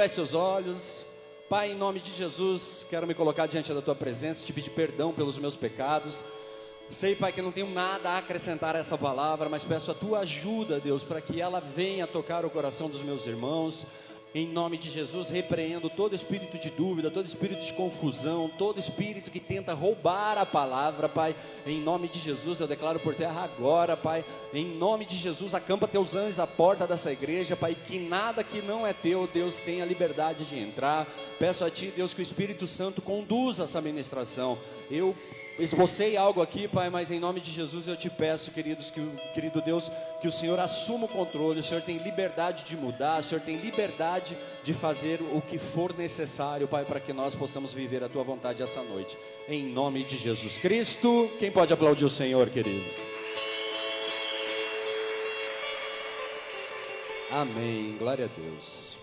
Feche seus olhos. Pai, em nome de Jesus, quero me colocar diante da tua presença, te pedir perdão pelos meus pecados. Sei, Pai, que não tenho nada a acrescentar a essa palavra, mas peço a tua ajuda, Deus, para que ela venha tocar o coração dos meus irmãos. Em nome de Jesus, repreendo todo espírito de dúvida, todo espírito de confusão, todo espírito que tenta roubar a palavra, Pai. Em nome de Jesus, eu declaro por terra agora, Pai. Em nome de Jesus, acampa teus anjos à porta dessa igreja, Pai. Que nada que não é teu, Deus, tenha liberdade de entrar. Peço a Ti, Deus, que o Espírito Santo conduza essa ministração. Eu esbocei algo aqui, Pai, mas em nome de Jesus eu te peço, queridos, que, querido Deus, que o Senhor assuma o controle. O Senhor tem liberdade de mudar, o Senhor tem liberdade de fazer o que for necessário, Pai, para que nós possamos viver a tua vontade essa noite. Em nome de Jesus Cristo. Quem pode aplaudir o Senhor, queridos? Amém. Glória a Deus.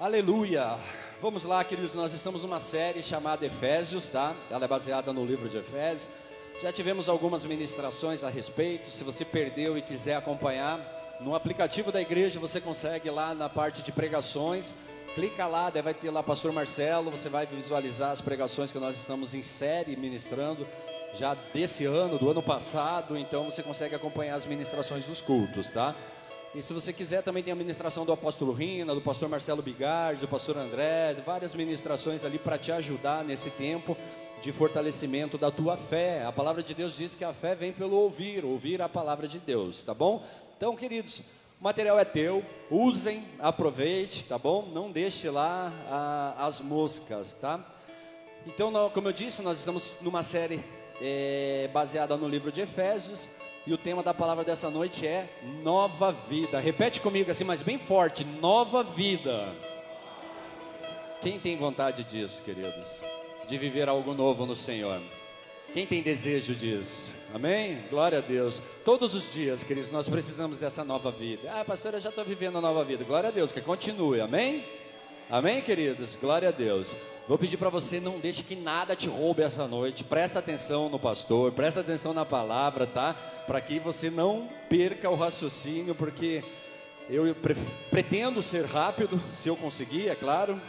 Aleluia. Vamos lá, queridos, nós estamos numa série chamada Efésios, tá? Ela é baseada no livro de Efésios. Já tivemos algumas ministrações a respeito. Se você perdeu e quiser acompanhar, no aplicativo da igreja você consegue lá na parte de pregações. Clica lá, vai ter lá Pastor Marcelo, você vai visualizar as pregações que nós estamos em série ministrando já desse ano, do ano passado, então você consegue acompanhar as ministrações dos cultos, tá? E se você quiser, também tem a ministração do apóstolo Rina, do pastor Marcelo Bigardi, do pastor André, várias ministrações ali para te ajudar nesse tempo de fortalecimento da tua fé. A palavra de Deus diz que a fé vem pelo ouvir, ouvir a palavra de Deus, tá bom? Então, queridos, o material é teu, usem, aproveite, tá bom? Não deixe lá a, as moscas, tá? Então, como eu disse, nós estamos numa série é, baseada no livro de Efésios. E o tema da palavra dessa noite é nova vida. Repete comigo assim, mas bem forte: nova vida. Quem tem vontade disso, queridos? De viver algo novo no Senhor? Quem tem desejo disso? Amém? Glória a Deus. Todos os dias, queridos, nós precisamos dessa nova vida. Ah, pastor, eu já estou vivendo a nova vida. Glória a Deus, que continue. Amém? Amém, queridos? Glória a Deus. Vou pedir para você, não deixe que nada te roube essa noite. Presta atenção no pastor, presta atenção na palavra, tá? Para que você não perca o raciocínio, porque eu pretendo ser rápido, se eu conseguir, é claro.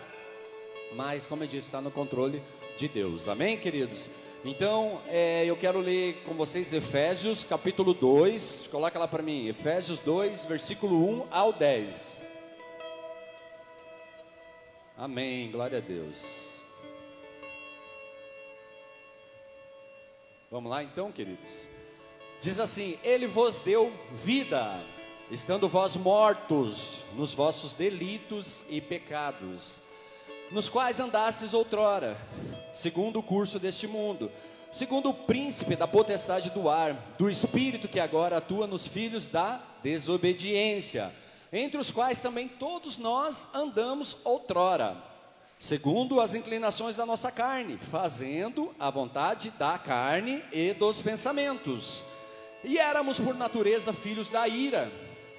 Mas, como eu disse, está no controle de Deus. Amém, queridos? Então, é, eu quero ler com vocês Efésios capítulo 2. Coloca lá para mim, Efésios 2, versículo 1 ao 10. Amém, glória a Deus. Vamos lá então, queridos. Diz assim: Ele vos deu vida, estando vós mortos nos vossos delitos e pecados, nos quais andastes outrora, segundo o curso deste mundo, segundo o príncipe da potestade do ar, do espírito que agora atua nos filhos da desobediência entre os quais também todos nós andamos outrora, segundo as inclinações da nossa carne, fazendo a vontade da carne e dos pensamentos. E éramos por natureza filhos da ira,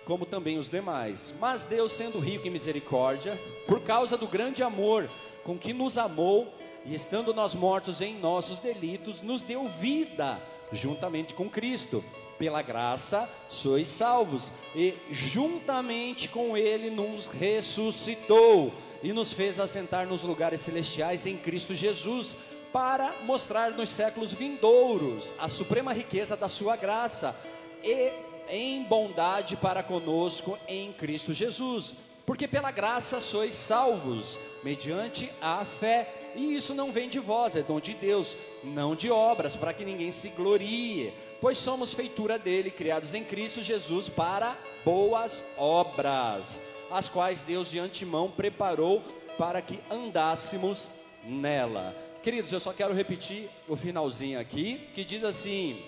como também os demais. Mas Deus, sendo rico em misericórdia, por causa do grande amor com que nos amou, e estando nós mortos em nossos delitos, nos deu vida juntamente com Cristo pela graça sois salvos, e juntamente com Ele nos ressuscitou e nos fez assentar nos lugares celestiais em Cristo Jesus, para mostrar nos séculos vindouros a suprema riqueza da Sua graça e em bondade para conosco em Cristo Jesus. Porque pela graça sois salvos, mediante a fé, e isso não vem de vós, é dom de Deus, não de obras, para que ninguém se glorie pois somos feitura dele, criados em Cristo Jesus para boas obras, as quais Deus de antemão preparou para que andássemos nela. Queridos, eu só quero repetir o finalzinho aqui, que diz assim: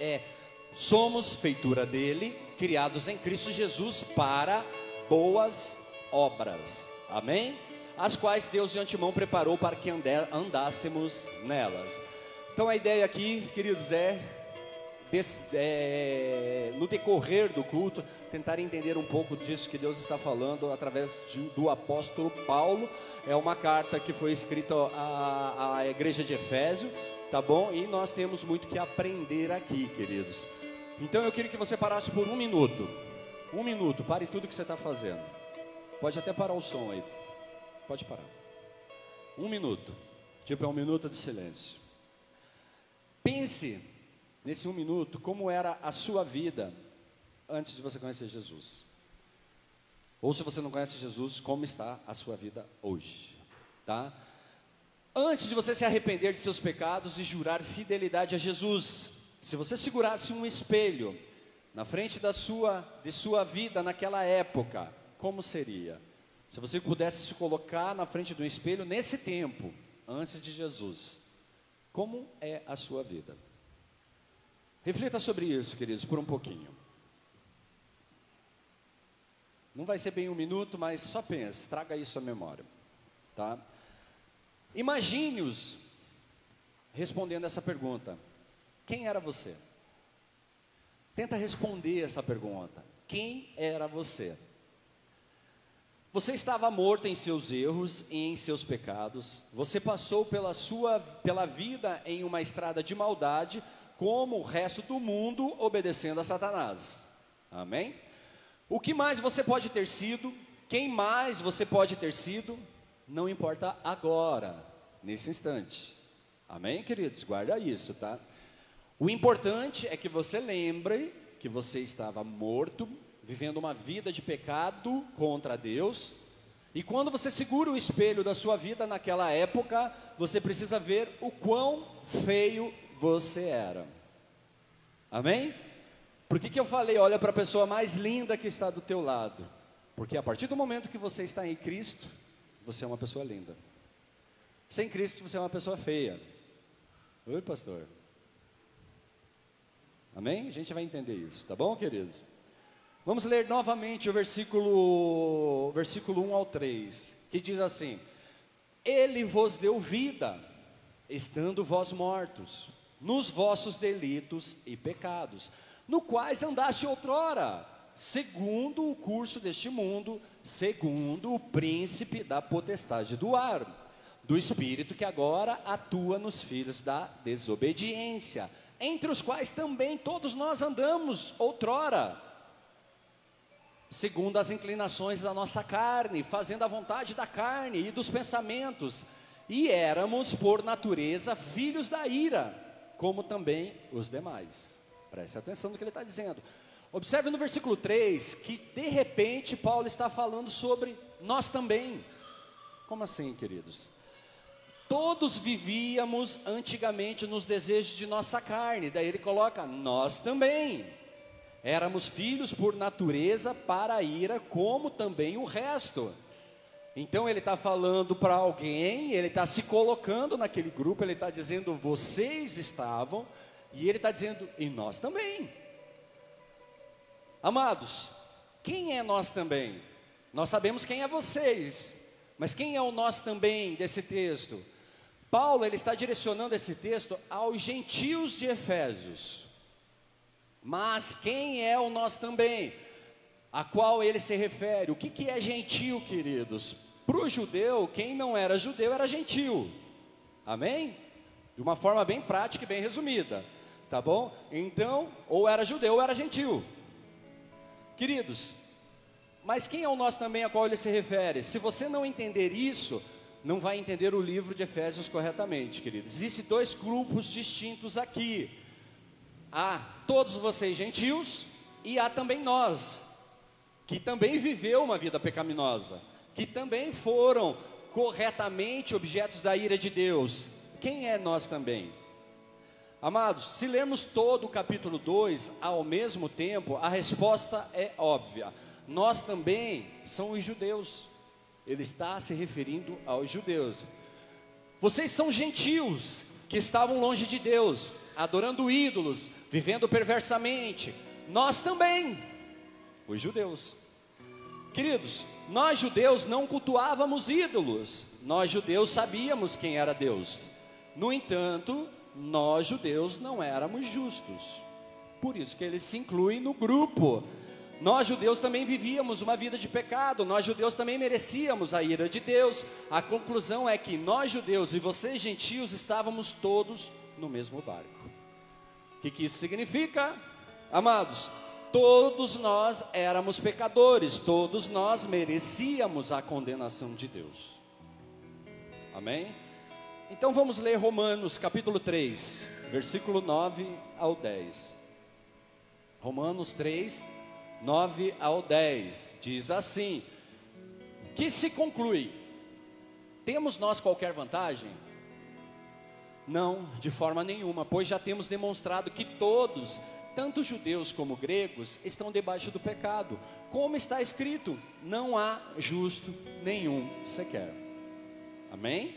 é, somos feitura dele, criados em Cristo Jesus para boas obras. Amém? As quais Deus de antemão preparou para que andássemos nelas. Então a ideia aqui, queridos, é é, no decorrer do culto, tentar entender um pouco disso que Deus está falando através de, do apóstolo Paulo. É uma carta que foi escrita à, à igreja de Efésio, tá bom? E nós temos muito que aprender aqui, queridos. Então eu queria que você parasse por um minuto. Um minuto, pare tudo que você está fazendo. Pode até parar o som aí. Pode parar. Um minuto. Tipo, é um minuto de silêncio. Pense nesse um minuto como era a sua vida antes de você conhecer Jesus. Ou se você não conhece Jesus, como está a sua vida hoje, tá? Antes de você se arrepender de seus pecados e jurar fidelidade a Jesus, se você segurasse um espelho na frente da sua, de sua vida naquela época, como seria? Se você pudesse se colocar na frente um espelho nesse tempo, antes de Jesus, como é a sua vida? Reflita sobre isso, queridos, por um pouquinho. Não vai ser bem um minuto, mas só pense, traga isso à memória, tá? Imagine-os respondendo essa pergunta: Quem era você? Tenta responder essa pergunta: Quem era você? Você estava morto em seus erros e em seus pecados. Você passou pela sua pela vida em uma estrada de maldade, como o resto do mundo obedecendo a Satanás. Amém? O que mais você pode ter sido? Quem mais você pode ter sido? Não importa agora, nesse instante. Amém, queridos? Guarda isso, tá? O importante é que você lembre que você estava morto vivendo uma vida de pecado contra Deus. E quando você segura o espelho da sua vida naquela época, você precisa ver o quão feio você era. Amém? Por que, que eu falei, olha para a pessoa mais linda que está do teu lado? Porque a partir do momento que você está em Cristo, você é uma pessoa linda. Sem Cristo, você é uma pessoa feia. Oi, pastor. Amém? A gente vai entender isso, tá bom, queridos? Vamos ler novamente o versículo, versículo 1 ao 3, que diz assim: Ele vos deu vida, estando vós mortos, nos vossos delitos e pecados, no quais andaste outrora, segundo o curso deste mundo, segundo o príncipe da potestade do ar, do espírito que agora atua nos filhos da desobediência, entre os quais também todos nós andamos outrora segundo as inclinações da nossa carne, fazendo a vontade da carne e dos pensamentos, e éramos, por natureza, filhos da ira, como também os demais. Preste atenção no que ele está dizendo. Observe no versículo 3 que de repente Paulo está falando sobre nós também. Como assim, queridos? Todos vivíamos antigamente nos desejos de nossa carne, daí ele coloca nós também. Éramos filhos por natureza para a ira, como também o resto. Então ele está falando para alguém, ele está se colocando naquele grupo, ele está dizendo, vocês estavam, e ele está dizendo, e nós também. Amados, quem é nós também? Nós sabemos quem é vocês, mas quem é o nós também desse texto? Paulo ele está direcionando esse texto aos gentios de Efésios. Mas quem é o nós também? A qual ele se refere? O que, que é gentil, queridos? Para o judeu, quem não era judeu era gentil. Amém? De uma forma bem prática e bem resumida. Tá bom? Então, ou era judeu ou era gentil. Queridos, mas quem é o nós também a qual ele se refere? Se você não entender isso, não vai entender o livro de Efésios corretamente, queridos. Existem dois grupos distintos aqui há todos vocês gentios e há também nós, que também viveu uma vida pecaminosa, que também foram corretamente objetos da ira de Deus. Quem é nós também? Amados, se lermos todo o capítulo 2 ao mesmo tempo, a resposta é óbvia. Nós também são os judeus. Ele está se referindo aos judeus. Vocês são gentios que estavam longe de Deus, adorando ídolos, vivendo perversamente. Nós também, os judeus. Queridos, nós judeus não cultuávamos ídolos, nós judeus sabíamos quem era Deus. No entanto, nós judeus não éramos justos. Por isso que eles se incluem no grupo. Nós judeus também vivíamos uma vida de pecado, nós judeus também merecíamos a ira de Deus. A conclusão é que nós judeus e vocês gentios estávamos todos no mesmo barco. O que, que isso significa? Amados, Todos nós éramos pecadores, todos nós merecíamos a condenação de Deus. Amém? Então vamos ler Romanos capítulo 3, versículo 9 ao 10. Romanos 3, 9 ao 10 diz assim: Que se conclui, temos nós qualquer vantagem? Não, de forma nenhuma, pois já temos demonstrado que todos tanto judeus como gregos estão debaixo do pecado. Como está escrito, não há justo nenhum sequer. Amém?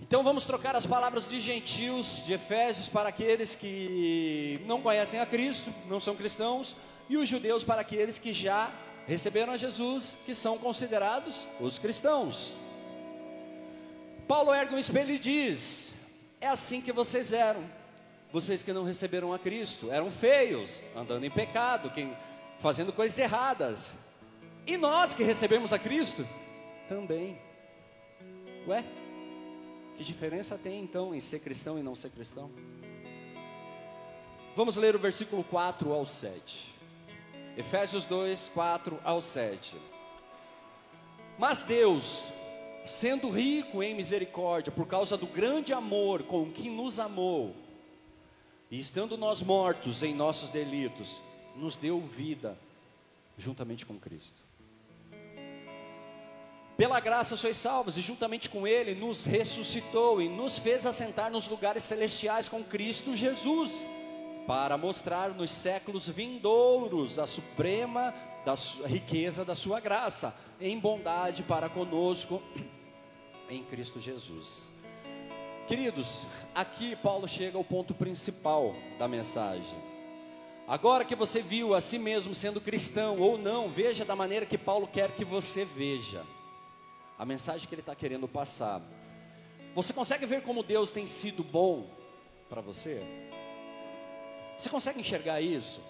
Então vamos trocar as palavras de gentios de Efésios para aqueles que não conhecem a Cristo, não são cristãos, e os judeus para aqueles que já receberam a Jesus, que são considerados os cristãos. Paulo ergue um espelho e diz: É assim que vocês eram vocês que não receberam a Cristo eram feios, andando em pecado, quem, fazendo coisas erradas. E nós que recebemos a Cristo também. Ué? Que diferença tem então em ser cristão e não ser cristão? Vamos ler o versículo 4 ao 7. Efésios 2, 4 ao 7. Mas Deus, sendo rico em misericórdia, por causa do grande amor com que nos amou, e estando nós mortos em nossos delitos, nos deu vida juntamente com Cristo. Pela graça sois salvos, e juntamente com Ele nos ressuscitou e nos fez assentar nos lugares celestiais com Cristo Jesus, para mostrar nos séculos vindouros a suprema da riqueza da Sua graça, em bondade para conosco em Cristo Jesus. Queridos, aqui Paulo chega ao ponto principal da mensagem. Agora que você viu a si mesmo sendo cristão ou não, veja da maneira que Paulo quer que você veja. A mensagem que ele está querendo passar. Você consegue ver como Deus tem sido bom para você? Você consegue enxergar isso?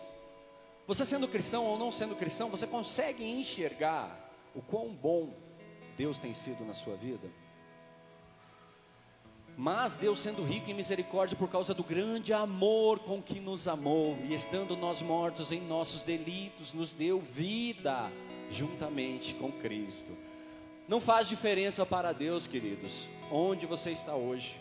Você sendo cristão ou não sendo cristão, você consegue enxergar o quão bom Deus tem sido na sua vida? Mas Deus, sendo rico em misericórdia por causa do grande amor com que nos amou, e estando nós mortos em nossos delitos, nos deu vida juntamente com Cristo. Não faz diferença para Deus, queridos, onde você está hoje.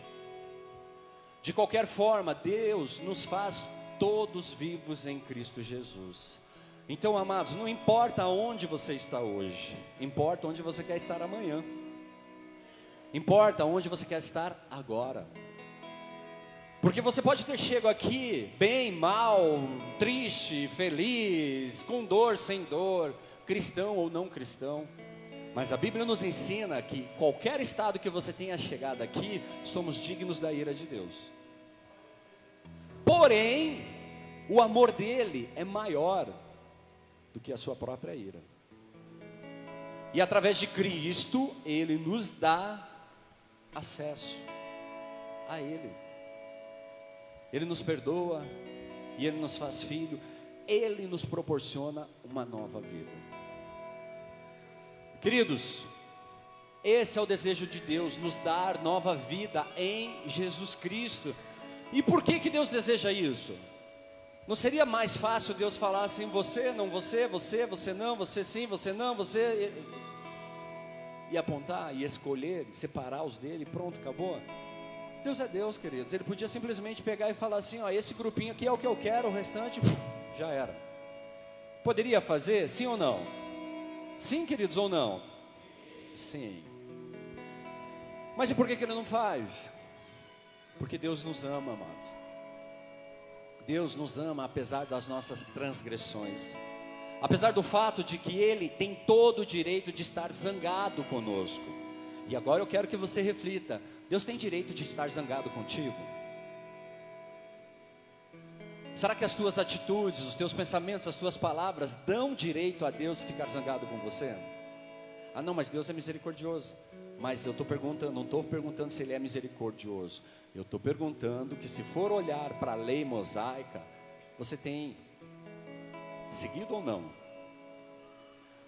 De qualquer forma, Deus nos faz todos vivos em Cristo Jesus. Então, amados, não importa onde você está hoje, importa onde você quer estar amanhã. Importa onde você quer estar agora. Porque você pode ter chego aqui bem, mal, triste, feliz, com dor, sem dor, cristão ou não cristão. Mas a Bíblia nos ensina que qualquer estado que você tenha chegado aqui, somos dignos da ira de Deus. Porém, o amor dele é maior do que a sua própria ira. E através de Cristo, ele nos dá acesso a Ele. Ele nos perdoa e Ele nos faz filho, Ele nos proporciona uma nova vida. Queridos, esse é o desejo de Deus, nos dar nova vida em Jesus Cristo. E por que, que Deus deseja isso? Não seria mais fácil Deus falar assim: você, não você, você, você não, você sim, você não, você e apontar e escolher, e separar os dele, pronto, acabou. Deus é Deus, queridos. Ele podia simplesmente pegar e falar assim: ó, esse grupinho aqui é o que eu quero, o restante já era. Poderia fazer, sim ou não? Sim, queridos, ou não? Sim. Mas e por que, que ele não faz? Porque Deus nos ama, amados. Deus nos ama apesar das nossas transgressões apesar do fato de que ele tem todo o direito de estar zangado conosco. E agora eu quero que você reflita: Deus tem direito de estar zangado contigo? Será que as tuas atitudes, os teus pensamentos, as tuas palavras dão direito a Deus ficar zangado com você? Ah, não, mas Deus é misericordioso. Mas eu estou perguntando, não estou perguntando se Ele é misericordioso. Eu estou perguntando que se for olhar para a lei mosaica, você tem seguido ou não?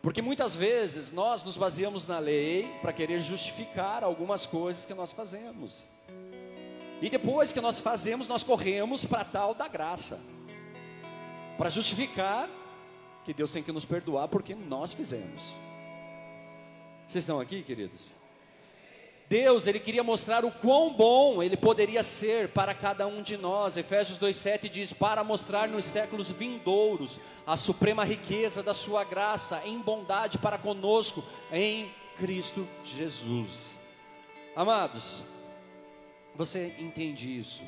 Porque muitas vezes nós nos baseamos na lei para querer justificar algumas coisas que nós fazemos. E depois que nós fazemos, nós corremos para tal da graça. Para justificar que Deus tem que nos perdoar porque nós fizemos. Vocês estão aqui, queridos? Deus, ele queria mostrar o quão bom ele poderia ser para cada um de nós. Efésios 2:7 diz: "Para mostrar nos séculos vindouros a suprema riqueza da sua graça em bondade para conosco em Cristo Jesus." Amados, você entende isso?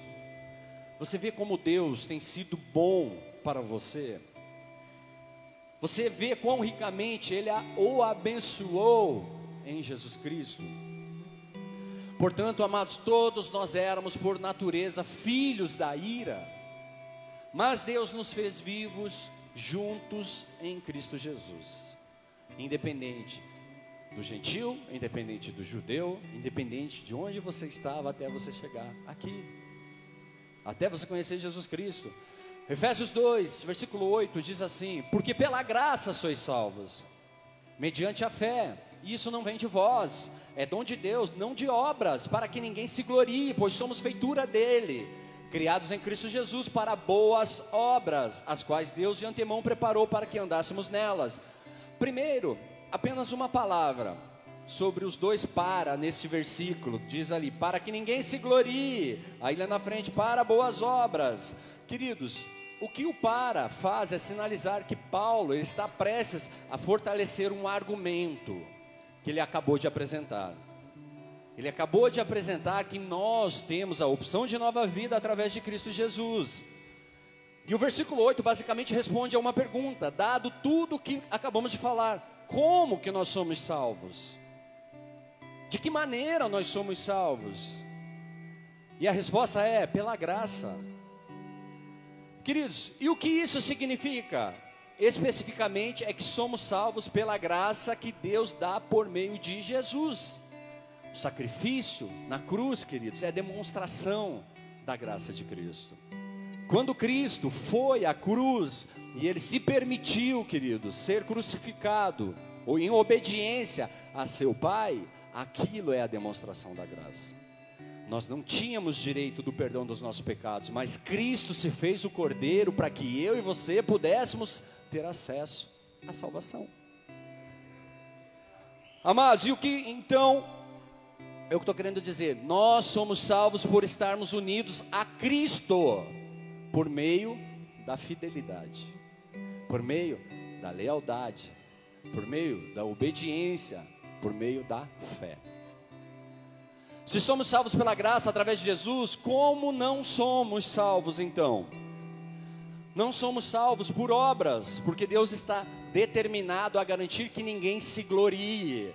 Você vê como Deus tem sido bom para você? Você vê quão ricamente ele o abençoou em Jesus Cristo? Portanto, amados, todos nós éramos por natureza filhos da ira, mas Deus nos fez vivos juntos em Cristo Jesus, independente do gentil, independente do judeu, independente de onde você estava até você chegar aqui, até você conhecer Jesus Cristo. Efésios 2, versículo 8 diz assim: Porque pela graça sois salvos, mediante a fé, isso não vem de vós, é dom de Deus, não de obras, para que ninguém se glorie, pois somos feitura dele, criados em Cristo Jesus para boas obras, as quais Deus de antemão preparou para que andássemos nelas. Primeiro, apenas uma palavra sobre os dois para nesse versículo, diz ali, para que ninguém se glorie, aí lá na frente, para boas obras. Queridos, o que o para faz é sinalizar que Paulo está prestes a fortalecer um argumento que ele acabou de apresentar. Ele acabou de apresentar que nós temos a opção de nova vida através de Cristo Jesus. E o versículo 8 basicamente responde a uma pergunta, dado tudo que acabamos de falar: como que nós somos salvos? De que maneira nós somos salvos? E a resposta é: pela graça. Queridos, e o que isso significa? Especificamente é que somos salvos pela graça que Deus dá por meio de Jesus. O sacrifício na cruz, queridos, é demonstração da graça de Cristo. Quando Cristo foi à cruz e ele se permitiu, queridos, ser crucificado ou em obediência a seu Pai, aquilo é a demonstração da graça. Nós não tínhamos direito do perdão dos nossos pecados, mas Cristo se fez o cordeiro para que eu e você pudéssemos ter acesso à salvação. Amados, e o que então é o que estou querendo dizer? Nós somos salvos por estarmos unidos a Cristo, por meio da fidelidade, por meio da lealdade, por meio da obediência, por meio da fé. Se somos salvos pela graça através de Jesus, como não somos salvos então? Não somos salvos por obras, porque Deus está determinado a garantir que ninguém se glorie.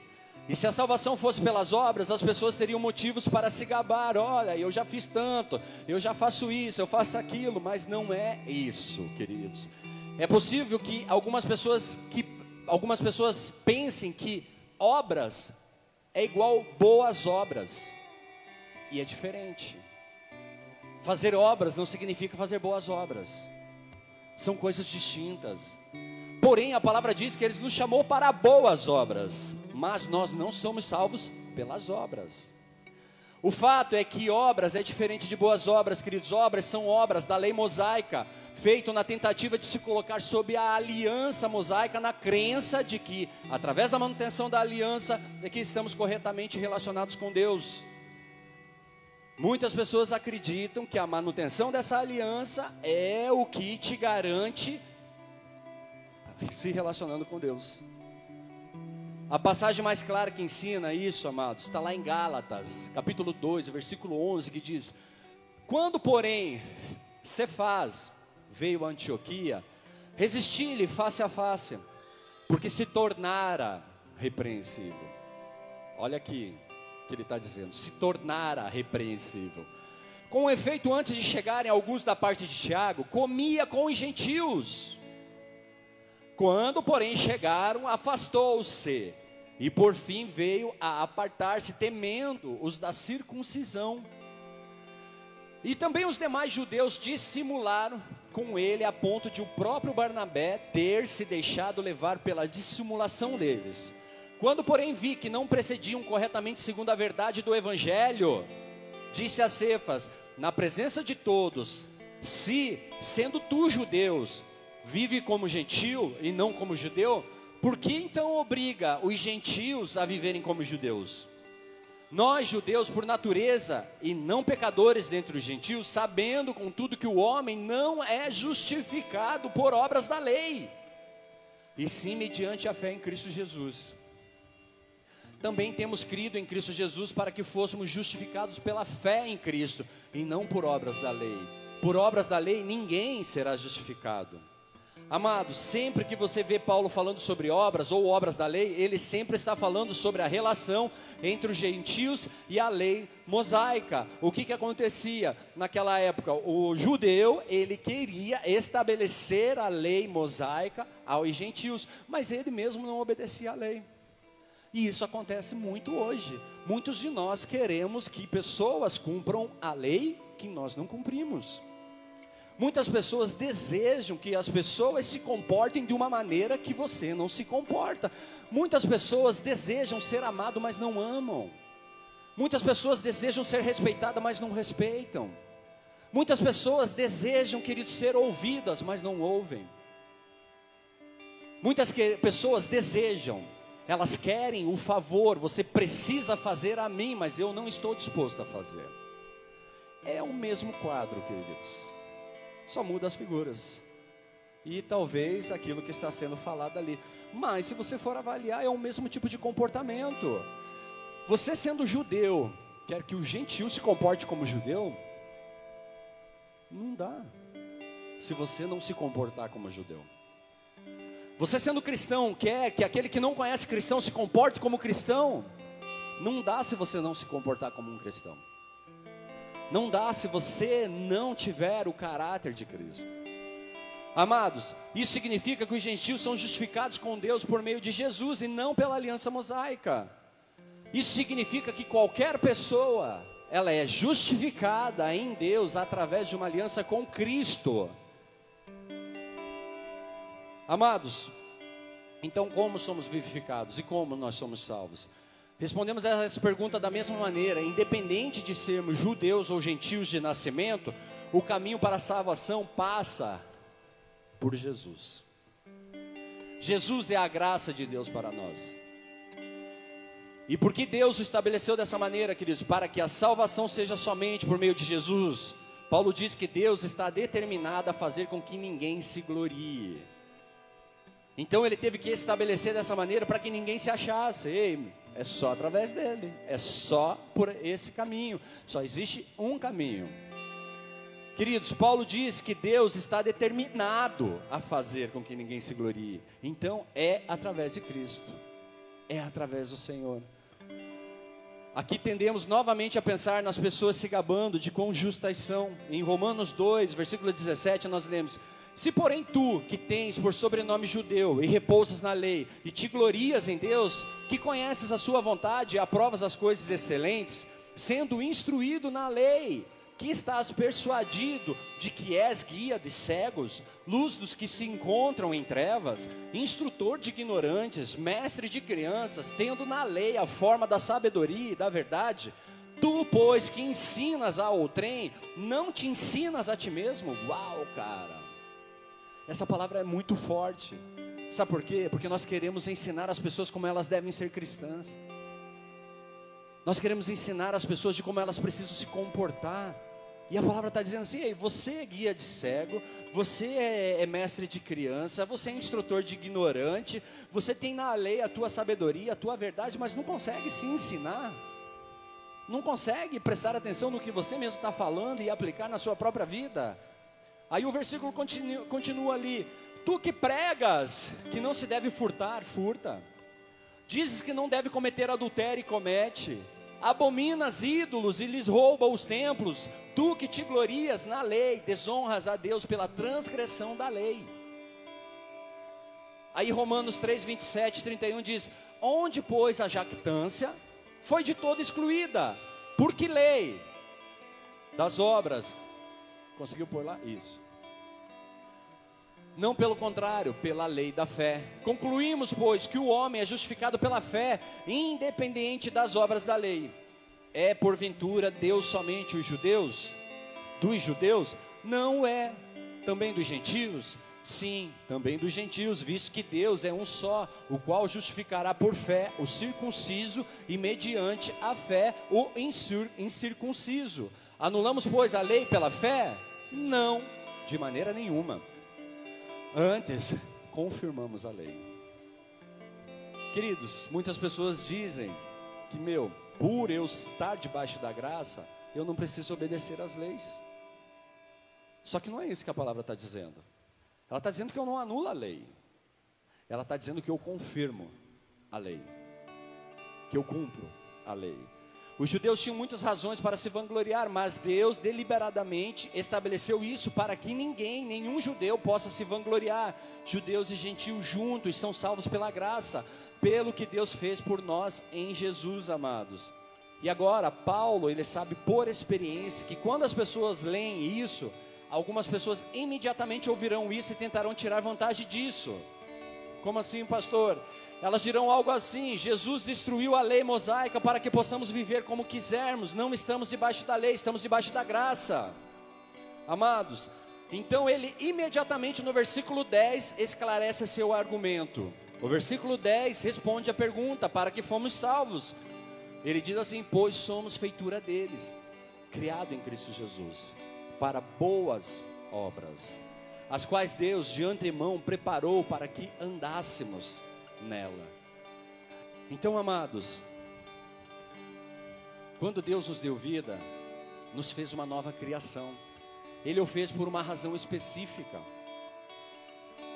E se a salvação fosse pelas obras, as pessoas teriam motivos para se gabar. Olha, eu já fiz tanto, eu já faço isso, eu faço aquilo, mas não é isso, queridos. É possível que algumas pessoas que algumas pessoas pensem que obras é igual boas obras. E é diferente. Fazer obras não significa fazer boas obras são coisas distintas. Porém, a palavra diz que Ele nos chamou para boas obras, mas nós não somos salvos pelas obras. O fato é que obras é diferente de boas obras, queridos. Obras são obras da lei mosaica, feito na tentativa de se colocar sob a aliança mosaica, na crença de que, através da manutenção da aliança, é que estamos corretamente relacionados com Deus. Muitas pessoas acreditam que a manutenção dessa aliança é o que te garante se relacionando com Deus. A passagem mais clara que ensina isso, amados, está lá em Gálatas, capítulo 2, versículo 11, que diz: Quando, porém, Cefaz veio a Antioquia, resisti-lhe face a face, porque se tornara repreensível. Olha aqui, que ele está dizendo, se tornara repreensível. Com efeito, antes de chegarem alguns da parte de Tiago, comia com os gentios. Quando, porém, chegaram, afastou-se, e por fim veio a apartar-se, temendo os da circuncisão. E também os demais judeus dissimularam com ele, a ponto de o próprio Barnabé ter se deixado levar pela dissimulação deles. Quando, porém, vi que não procediam corretamente segundo a verdade do Evangelho, disse a Cefas, na presença de todos: Se, sendo tu judeus, vive como gentil e não como judeu, por que então obriga os gentios a viverem como judeus? Nós, judeus, por natureza, e não pecadores dentre os gentios, sabendo, contudo, que o homem não é justificado por obras da lei, e sim mediante a fé em Cristo Jesus. Também temos crido em Cristo Jesus para que fôssemos justificados pela fé em Cristo, e não por obras da lei. Por obras da lei, ninguém será justificado. Amados, sempre que você vê Paulo falando sobre obras ou obras da lei, ele sempre está falando sobre a relação entre os gentios e a lei mosaica. O que, que acontecia naquela época? O judeu, ele queria estabelecer a lei mosaica aos gentios, mas ele mesmo não obedecia à lei. E isso acontece muito hoje. Muitos de nós queremos que pessoas cumpram a lei que nós não cumprimos. Muitas pessoas desejam que as pessoas se comportem de uma maneira que você não se comporta. Muitas pessoas desejam ser amado, mas não amam. Muitas pessoas desejam ser respeitadas, mas não respeitam. Muitas pessoas desejam, queridos, ser ouvidas, mas não ouvem. Muitas que, pessoas desejam, elas querem o favor, você precisa fazer a mim, mas eu não estou disposto a fazer. É o mesmo quadro, queridos só muda as figuras. E talvez aquilo que está sendo falado ali. Mas se você for avaliar, é o mesmo tipo de comportamento. Você sendo judeu, quer que o gentil se comporte como judeu? Não dá. Se você não se comportar como judeu. Você sendo cristão, quer que aquele que não conhece cristão se comporte como cristão? Não dá se você não se comportar como um cristão. Não dá se você não tiver o caráter de Cristo. Amados, isso significa que os gentios são justificados com Deus por meio de Jesus e não pela aliança mosaica. Isso significa que qualquer pessoa, ela é justificada em Deus através de uma aliança com Cristo. Amados, então como somos vivificados e como nós somos salvos? Respondemos essa pergunta da mesma maneira, independente de sermos judeus ou gentios de nascimento, o caminho para a salvação passa por Jesus. Jesus é a graça de Deus para nós. E por que Deus o estabeleceu dessa maneira, queridos? Para que a salvação seja somente por meio de Jesus. Paulo diz que Deus está determinado a fazer com que ninguém se glorie. Então ele teve que estabelecer dessa maneira para que ninguém se achasse. Ei, é só através dele, é só por esse caminho. Só existe um caminho. Queridos, Paulo diz que Deus está determinado a fazer com que ninguém se glorie. Então é através de Cristo, é através do Senhor. Aqui tendemos novamente a pensar nas pessoas se gabando de quão justas são. Em Romanos 2, versículo 17, nós lemos: se porém tu, que tens por sobrenome judeu e repousas na lei, e te glorias em Deus, que conheces a sua vontade e aprovas as coisas excelentes, sendo instruído na lei, que estás persuadido de que és guia de cegos, luz dos que se encontram em trevas, instrutor de ignorantes, mestre de crianças, tendo na lei a forma da sabedoria e da verdade, tu, pois, que ensinas a outrem, não te ensinas a ti mesmo? Uau, cara! Essa palavra é muito forte. Sabe por quê? Porque nós queremos ensinar as pessoas como elas devem ser cristãs. Nós queremos ensinar as pessoas de como elas precisam se comportar. E a palavra está dizendo assim: Ei, você é guia de cego, você é, é, mestre de criança, você é instrutor de ignorante, você tem na lei a tua sabedoria, a tua verdade, mas não consegue se ensinar, não consegue prestar atenção no que você mesmo está falando e aplicar na sua própria vida. Aí o versículo continua, continua ali: Tu que pregas que não se deve furtar, furta. Dizes que não deve cometer adultério e comete. Abominas ídolos e lhes rouba os templos. Tu que te glorias na lei, desonras a Deus pela transgressão da lei. Aí Romanos 3, 27 31 diz: Onde, pois, a jactância foi de todo excluída. Por que lei? Das obras. Conseguiu pôr lá? Isso. Não pelo contrário, pela lei da fé. Concluímos, pois, que o homem é justificado pela fé, independente das obras da lei. É porventura Deus somente os judeus? Dos judeus? Não é. Também dos gentios? Sim, também dos gentios, visto que Deus é um só, o qual justificará por fé o circunciso e mediante a fé o incircunciso. Anulamos, pois, a lei pela fé? Não, de maneira nenhuma. Antes, confirmamos a lei. Queridos, muitas pessoas dizem que, meu, por eu estar debaixo da graça, eu não preciso obedecer às leis. Só que não é isso que a palavra está dizendo. Ela está dizendo que eu não anulo a lei. Ela está dizendo que eu confirmo a lei. Que eu cumpro a lei. Os judeus tinham muitas razões para se vangloriar, mas Deus deliberadamente estabeleceu isso para que ninguém, nenhum judeu possa se vangloriar. Judeus e gentios juntos são salvos pela graça, pelo que Deus fez por nós em Jesus, amados. E agora, Paulo, ele sabe por experiência que quando as pessoas leem isso, Algumas pessoas imediatamente ouvirão isso e tentarão tirar vantagem disso. Como assim, pastor? Elas dirão algo assim: Jesus destruiu a lei mosaica para que possamos viver como quisermos. Não estamos debaixo da lei, estamos debaixo da graça. Amados, então ele imediatamente no versículo 10 esclarece seu argumento. O versículo 10 responde a pergunta: para que fomos salvos? Ele diz assim: pois somos feitura deles, criado em Cristo Jesus para boas obras, as quais Deus de antemão preparou para que andássemos nela. Então, amados, quando Deus nos deu vida, nos fez uma nova criação. Ele o fez por uma razão específica.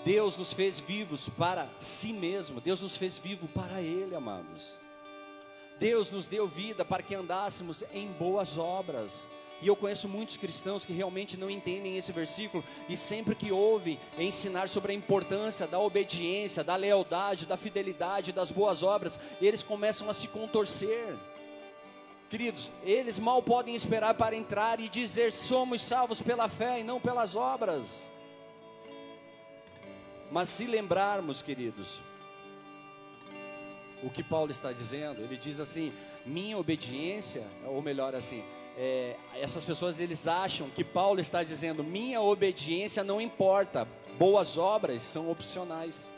Deus nos fez vivos para si mesmo. Deus nos fez vivo para Ele, amados. Deus nos deu vida para que andássemos em boas obras. E eu conheço muitos cristãos que realmente não entendem esse versículo e sempre que ouvem ensinar sobre a importância da obediência, da lealdade, da fidelidade, das boas obras, eles começam a se contorcer. Queridos, eles mal podem esperar para entrar e dizer: somos salvos pela fé e não pelas obras. Mas se lembrarmos, queridos, o que Paulo está dizendo, ele diz assim: minha obediência, ou melhor assim, é, essas pessoas eles acham que Paulo está dizendo: minha obediência não importa, boas obras são opcionais.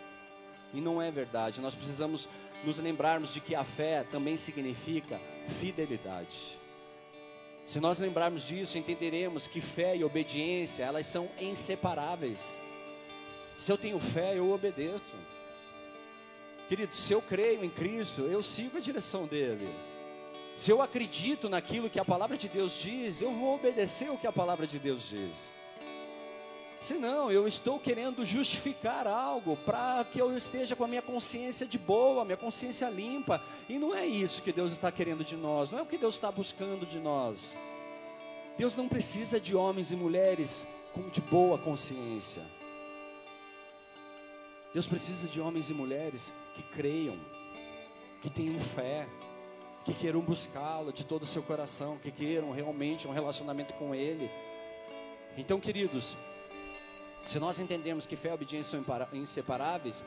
E não é verdade. Nós precisamos nos lembrarmos de que a fé também significa fidelidade. Se nós lembrarmos disso, entenderemos que fé e obediência, elas são inseparáveis. Se eu tenho fé, eu obedeço. Querido, se eu creio em Cristo, eu sigo a direção dele. Se eu acredito naquilo que a palavra de Deus diz, eu vou obedecer o que a palavra de Deus diz. Senão, eu estou querendo justificar algo para que eu esteja com a minha consciência de boa, minha consciência limpa. E não é isso que Deus está querendo de nós, não é o que Deus está buscando de nós. Deus não precisa de homens e mulheres com de boa consciência. Deus precisa de homens e mulheres que creiam, que tenham fé que queiram buscá-lo de todo o seu coração, que queiram realmente um relacionamento com Ele. Então, queridos, se nós entendemos que fé e obediência são inseparáveis,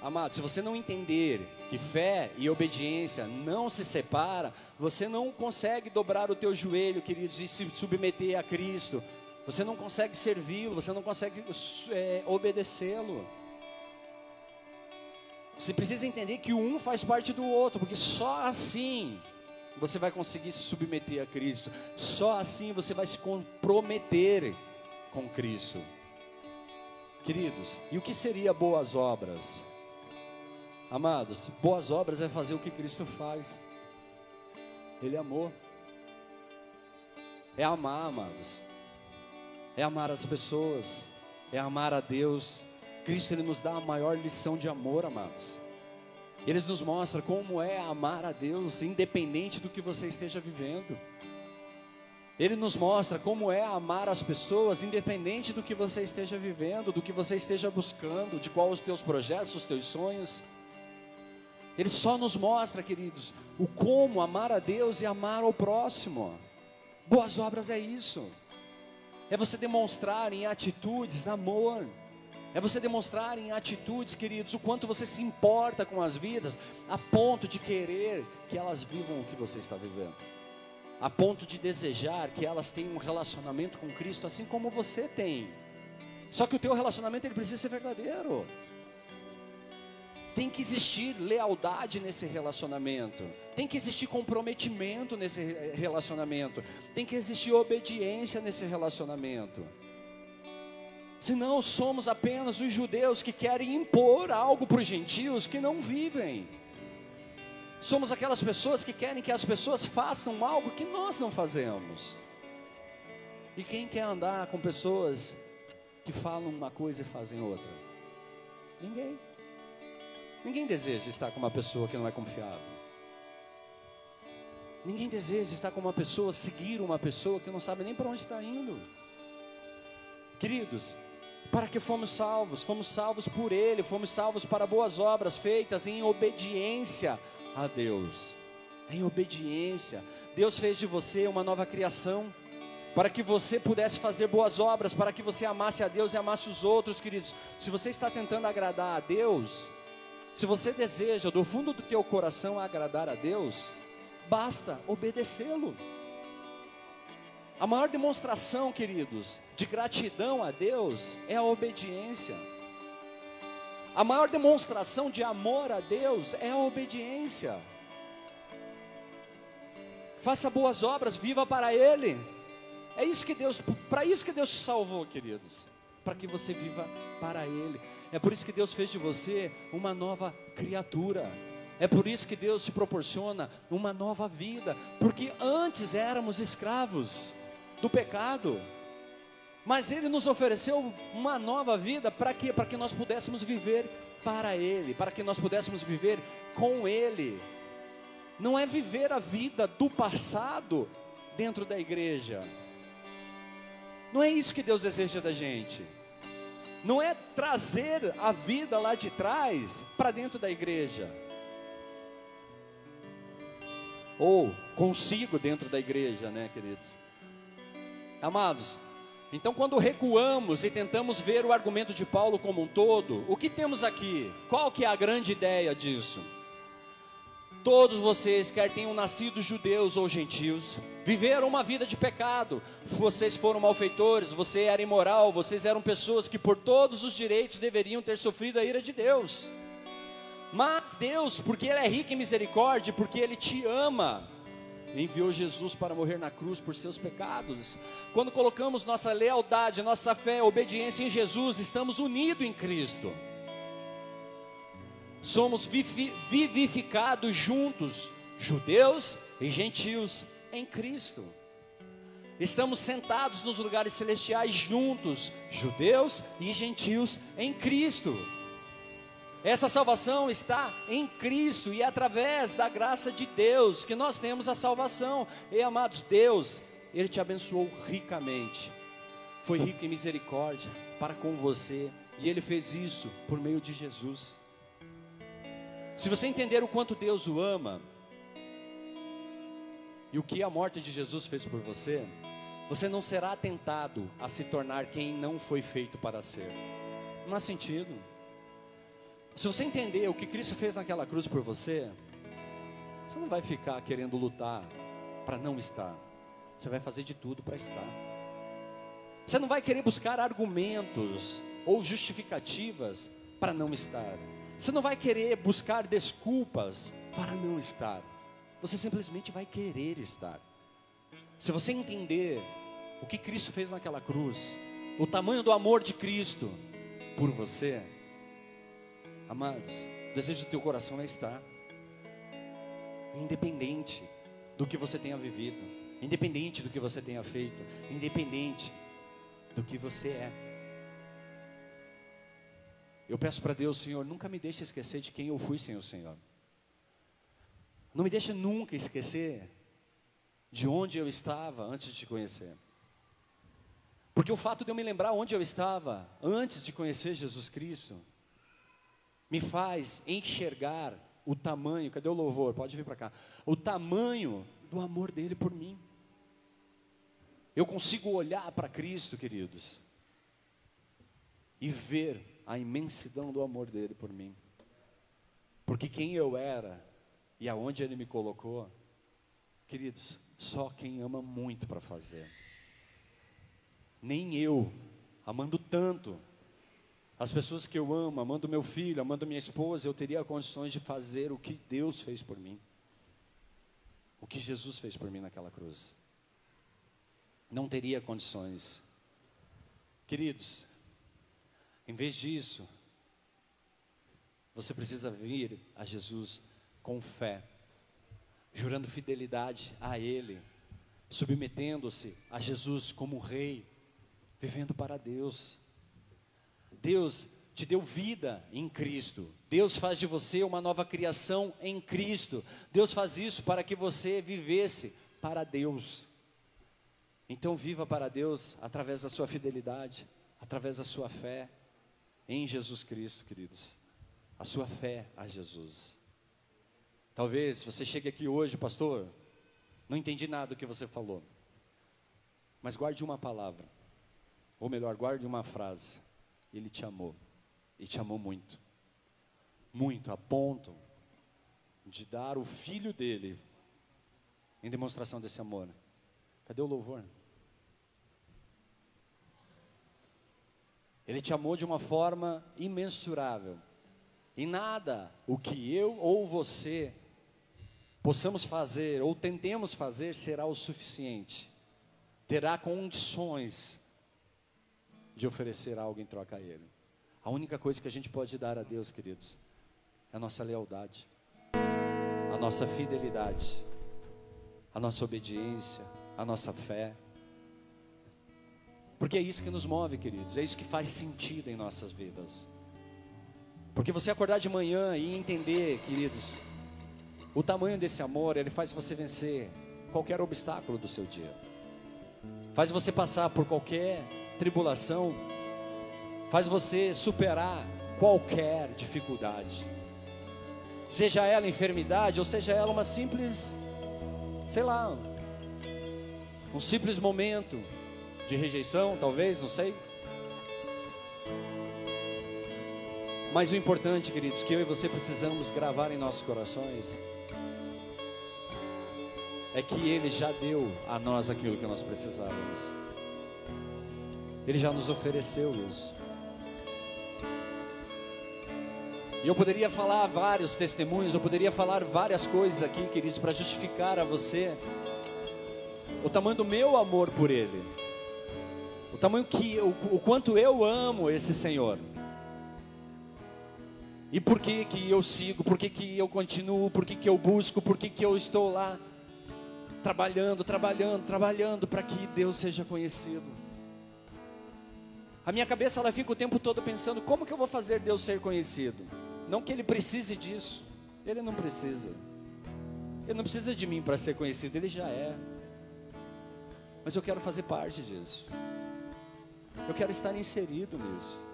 amado, se você não entender que fé e obediência não se separam, você não consegue dobrar o teu joelho, queridos, e se submeter a Cristo. Você não consegue servi-lo, você não consegue é, obedecê-lo. Você precisa entender que o um faz parte do outro, porque só assim você vai conseguir se submeter a Cristo. Só assim você vai se comprometer com Cristo. Queridos, e o que seria boas obras? Amados, boas obras é fazer o que Cristo faz. Ele amou. É amar, amados. É amar as pessoas. É amar a Deus Cristo ele nos dá a maior lição de amor, amados. Ele nos mostra como é amar a Deus, independente do que você esteja vivendo. Ele nos mostra como é amar as pessoas, independente do que você esteja vivendo, do que você esteja buscando, de quais os teus projetos, os teus sonhos. Ele só nos mostra, queridos, o como amar a Deus e amar ao próximo. Boas obras é isso. É você demonstrar em atitudes amor. É você demonstrar em atitudes, queridos, o quanto você se importa com as vidas, a ponto de querer que elas vivam o que você está vivendo, a ponto de desejar que elas tenham um relacionamento com Cristo, assim como você tem. Só que o teu relacionamento ele precisa ser verdadeiro. Tem que existir lealdade nesse relacionamento. Tem que existir comprometimento nesse relacionamento. Tem que existir obediência nesse relacionamento. Senão somos apenas os judeus que querem impor algo para os gentios que não vivem. Somos aquelas pessoas que querem que as pessoas façam algo que nós não fazemos. E quem quer andar com pessoas que falam uma coisa e fazem outra? Ninguém. Ninguém deseja estar com uma pessoa que não é confiável. Ninguém deseja estar com uma pessoa, seguir uma pessoa que não sabe nem para onde está indo. Queridos, para que fomos salvos? Fomos salvos por Ele, fomos salvos para boas obras feitas em obediência a Deus. Em obediência. Deus fez de você uma nova criação para que você pudesse fazer boas obras, para que você amasse a Deus e amasse os outros, queridos. Se você está tentando agradar a Deus, se você deseja do fundo do teu coração agradar a Deus, basta obedecê-lo. A maior demonstração, queridos, de gratidão a Deus é a obediência. A maior demonstração de amor a Deus é a obediência. Faça boas obras, viva para Ele. É isso que Deus, para isso que Deus te salvou, queridos para que você viva para Ele. É por isso que Deus fez de você uma nova criatura. É por isso que Deus te proporciona uma nova vida, porque antes éramos escravos do pecado, mas Ele nos ofereceu uma nova vida para quê? Para que nós pudéssemos viver para Ele, para que nós pudéssemos viver com Ele. Não é viver a vida do passado dentro da igreja, não é isso que Deus deseja da gente. Não é trazer a vida lá de trás para dentro da igreja. Ou consigo dentro da igreja, né, queridos? Amados, então quando recuamos e tentamos ver o argumento de Paulo como um todo, o que temos aqui? Qual que é a grande ideia disso? Todos vocês, quer tenham nascido judeus ou gentios, viveram uma vida de pecado. Vocês foram malfeitores, você era imoral, vocês eram pessoas que por todos os direitos deveriam ter sofrido a ira de Deus. Mas Deus, porque Ele é rico em misericórdia, porque Ele te ama, enviou Jesus para morrer na cruz por seus pecados. Quando colocamos nossa lealdade, nossa fé, obediência em Jesus, estamos unidos em Cristo somos vivificados juntos, judeus e gentios, em Cristo. Estamos sentados nos lugares celestiais juntos, judeus e gentios, em Cristo. Essa salvação está em Cristo e é através da graça de Deus que nós temos a salvação. E amados, Deus, Ele te abençoou ricamente, foi rico em misericórdia para com você, e Ele fez isso por meio de Jesus. Se você entender o quanto Deus o ama e o que a morte de Jesus fez por você, você não será tentado a se tornar quem não foi feito para ser. Não há sentido. Se você entender o que Cristo fez naquela cruz por você, você não vai ficar querendo lutar para não estar. Você vai fazer de tudo para estar. Você não vai querer buscar argumentos ou justificativas para não estar. Você não vai querer buscar desculpas para não estar. Você simplesmente vai querer estar. Se você entender o que Cristo fez naquela cruz, o tamanho do amor de Cristo por você, amados, o desejo do teu coração é estar. Independente do que você tenha vivido, independente do que você tenha feito, independente do que você é. Eu peço para Deus, Senhor, nunca me deixe esquecer de quem eu fui sem o Senhor. Não me deixe nunca esquecer de onde eu estava antes de te conhecer. Porque o fato de eu me lembrar onde eu estava antes de conhecer Jesus Cristo me faz enxergar o tamanho, cadê o louvor? Pode vir para cá. O tamanho do amor dele por mim. Eu consigo olhar para Cristo, queridos, e ver a imensidão do amor dele por mim. Porque quem eu era e aonde ele me colocou, queridos, só quem ama muito para fazer. Nem eu, amando tanto, as pessoas que eu amo, amando meu filho, amando minha esposa, eu teria condições de fazer o que Deus fez por mim. O que Jesus fez por mim naquela cruz. Não teria condições. Queridos, em vez disso, você precisa vir a Jesus com fé, jurando fidelidade a Ele, submetendo-se a Jesus como Rei, vivendo para Deus. Deus te deu vida em Cristo. Deus faz de você uma nova criação em Cristo. Deus faz isso para que você vivesse para Deus. Então viva para Deus através da sua fidelidade, através da sua fé em Jesus Cristo, queridos. A sua fé a Jesus. Talvez você chegue aqui hoje, pastor, não entendi nada do que você falou. Mas guarde uma palavra. Ou melhor, guarde uma frase. Ele te amou. E te amou muito. Muito, a ponto de dar o filho dele em demonstração desse amor. Cadê o louvor? Ele te amou de uma forma imensurável. E nada o que eu ou você possamos fazer ou tentemos fazer será o suficiente. Terá condições de oferecer algo em troca a Ele. A única coisa que a gente pode dar a Deus, queridos, é a nossa lealdade, a nossa fidelidade, a nossa obediência, a nossa fé. Porque é isso que nos move, queridos, é isso que faz sentido em nossas vidas. Porque você acordar de manhã e entender, queridos, o tamanho desse amor, ele faz você vencer qualquer obstáculo do seu dia. Faz você passar por qualquer tribulação, faz você superar qualquer dificuldade. Seja ela enfermidade ou seja ela uma simples, sei lá, um simples momento de rejeição, talvez, não sei. Mas o importante, queridos, que eu e você precisamos gravar em nossos corações é que Ele já deu a nós aquilo que nós precisávamos. Ele já nos ofereceu isso. E eu poderia falar vários testemunhos, eu poderia falar várias coisas aqui, queridos, para justificar a você o tamanho do meu amor por Ele, o tamanho que, o, quanto eu amo esse Senhor. E por que que eu sigo, por que que eu continuo, por que que eu busco, por que que eu estou lá trabalhando, trabalhando, trabalhando para que Deus seja conhecido. A minha cabeça ela fica o tempo todo pensando como que eu vou fazer Deus ser conhecido. Não que ele precise disso. Ele não precisa. Ele não precisa de mim para ser conhecido, ele já é. Mas eu quero fazer parte disso. Eu quero estar inserido nisso.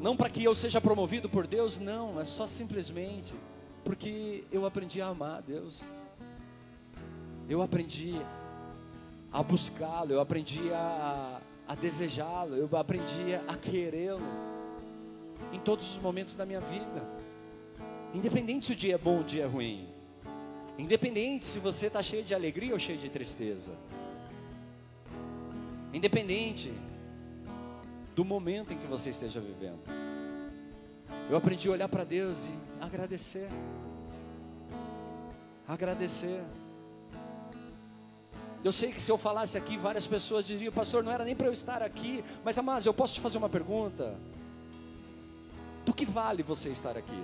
Não para que eu seja promovido por Deus, não, é só simplesmente porque eu aprendi a amar a Deus. Eu aprendi a buscá-lo, eu aprendi a, a desejá-lo, eu aprendi a querê-lo em todos os momentos da minha vida. Independente se o dia é bom ou o dia é ruim. Independente se você está cheio de alegria ou cheio de tristeza. Independente do momento em que você esteja vivendo. Eu aprendi a olhar para Deus e agradecer. Agradecer. Eu sei que se eu falasse aqui, várias pessoas diriam, pastor, não era nem para eu estar aqui, mas amados, eu posso te fazer uma pergunta? Do que vale você estar aqui?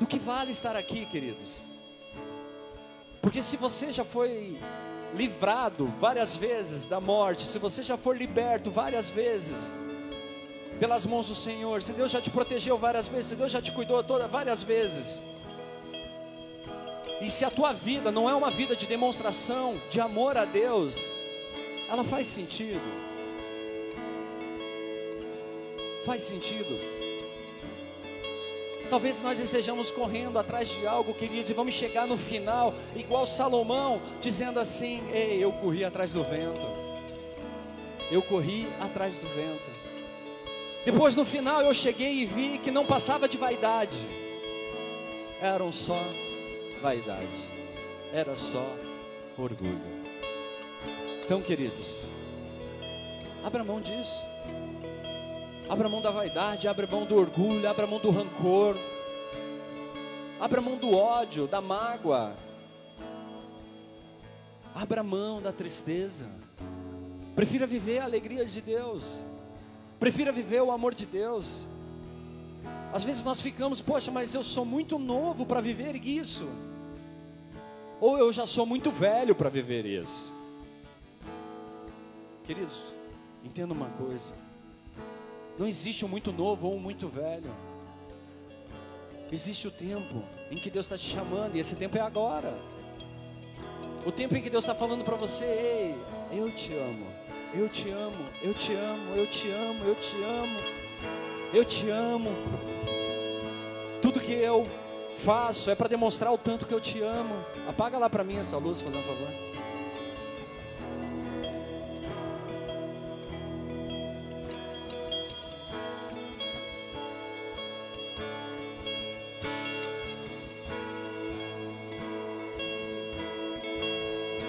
Do que vale estar aqui, queridos? Porque se você já foi livrado várias vezes da morte, se você já for liberto várias vezes, pelas mãos do Senhor, se Deus já te protegeu várias vezes, se Deus já te cuidou toda, várias vezes, e se a tua vida não é uma vida de demonstração de amor a Deus, ela faz sentido. Faz sentido. Talvez nós estejamos correndo atrás de algo, queridos, e vamos chegar no final, igual Salomão, dizendo assim: Ei, eu corri atrás do vento. Eu corri atrás do vento. Depois no final eu cheguei e vi que não passava de vaidade, eram só vaidade, era só orgulho. Então, queridos, Abra mão disso. Abra mão da vaidade, abra mão do orgulho, abra mão do rancor. Abra mão do ódio, da mágoa. Abra mão da tristeza. Prefira viver a alegria de Deus. Prefira viver o amor de Deus. Às vezes nós ficamos, poxa, mas eu sou muito novo para viver isso. Ou eu já sou muito velho para viver isso. Queridos, entenda uma coisa. Não existe um muito novo ou um muito velho. Existe o tempo em que Deus está te chamando, e esse tempo é agora. O tempo em que Deus está falando para você, ei, eu te amo, eu te amo, eu te amo, eu te amo, eu te amo, eu te amo. Tudo que eu faço é para demonstrar o tanto que eu te amo. Apaga lá para mim essa luz, fazendo um favor.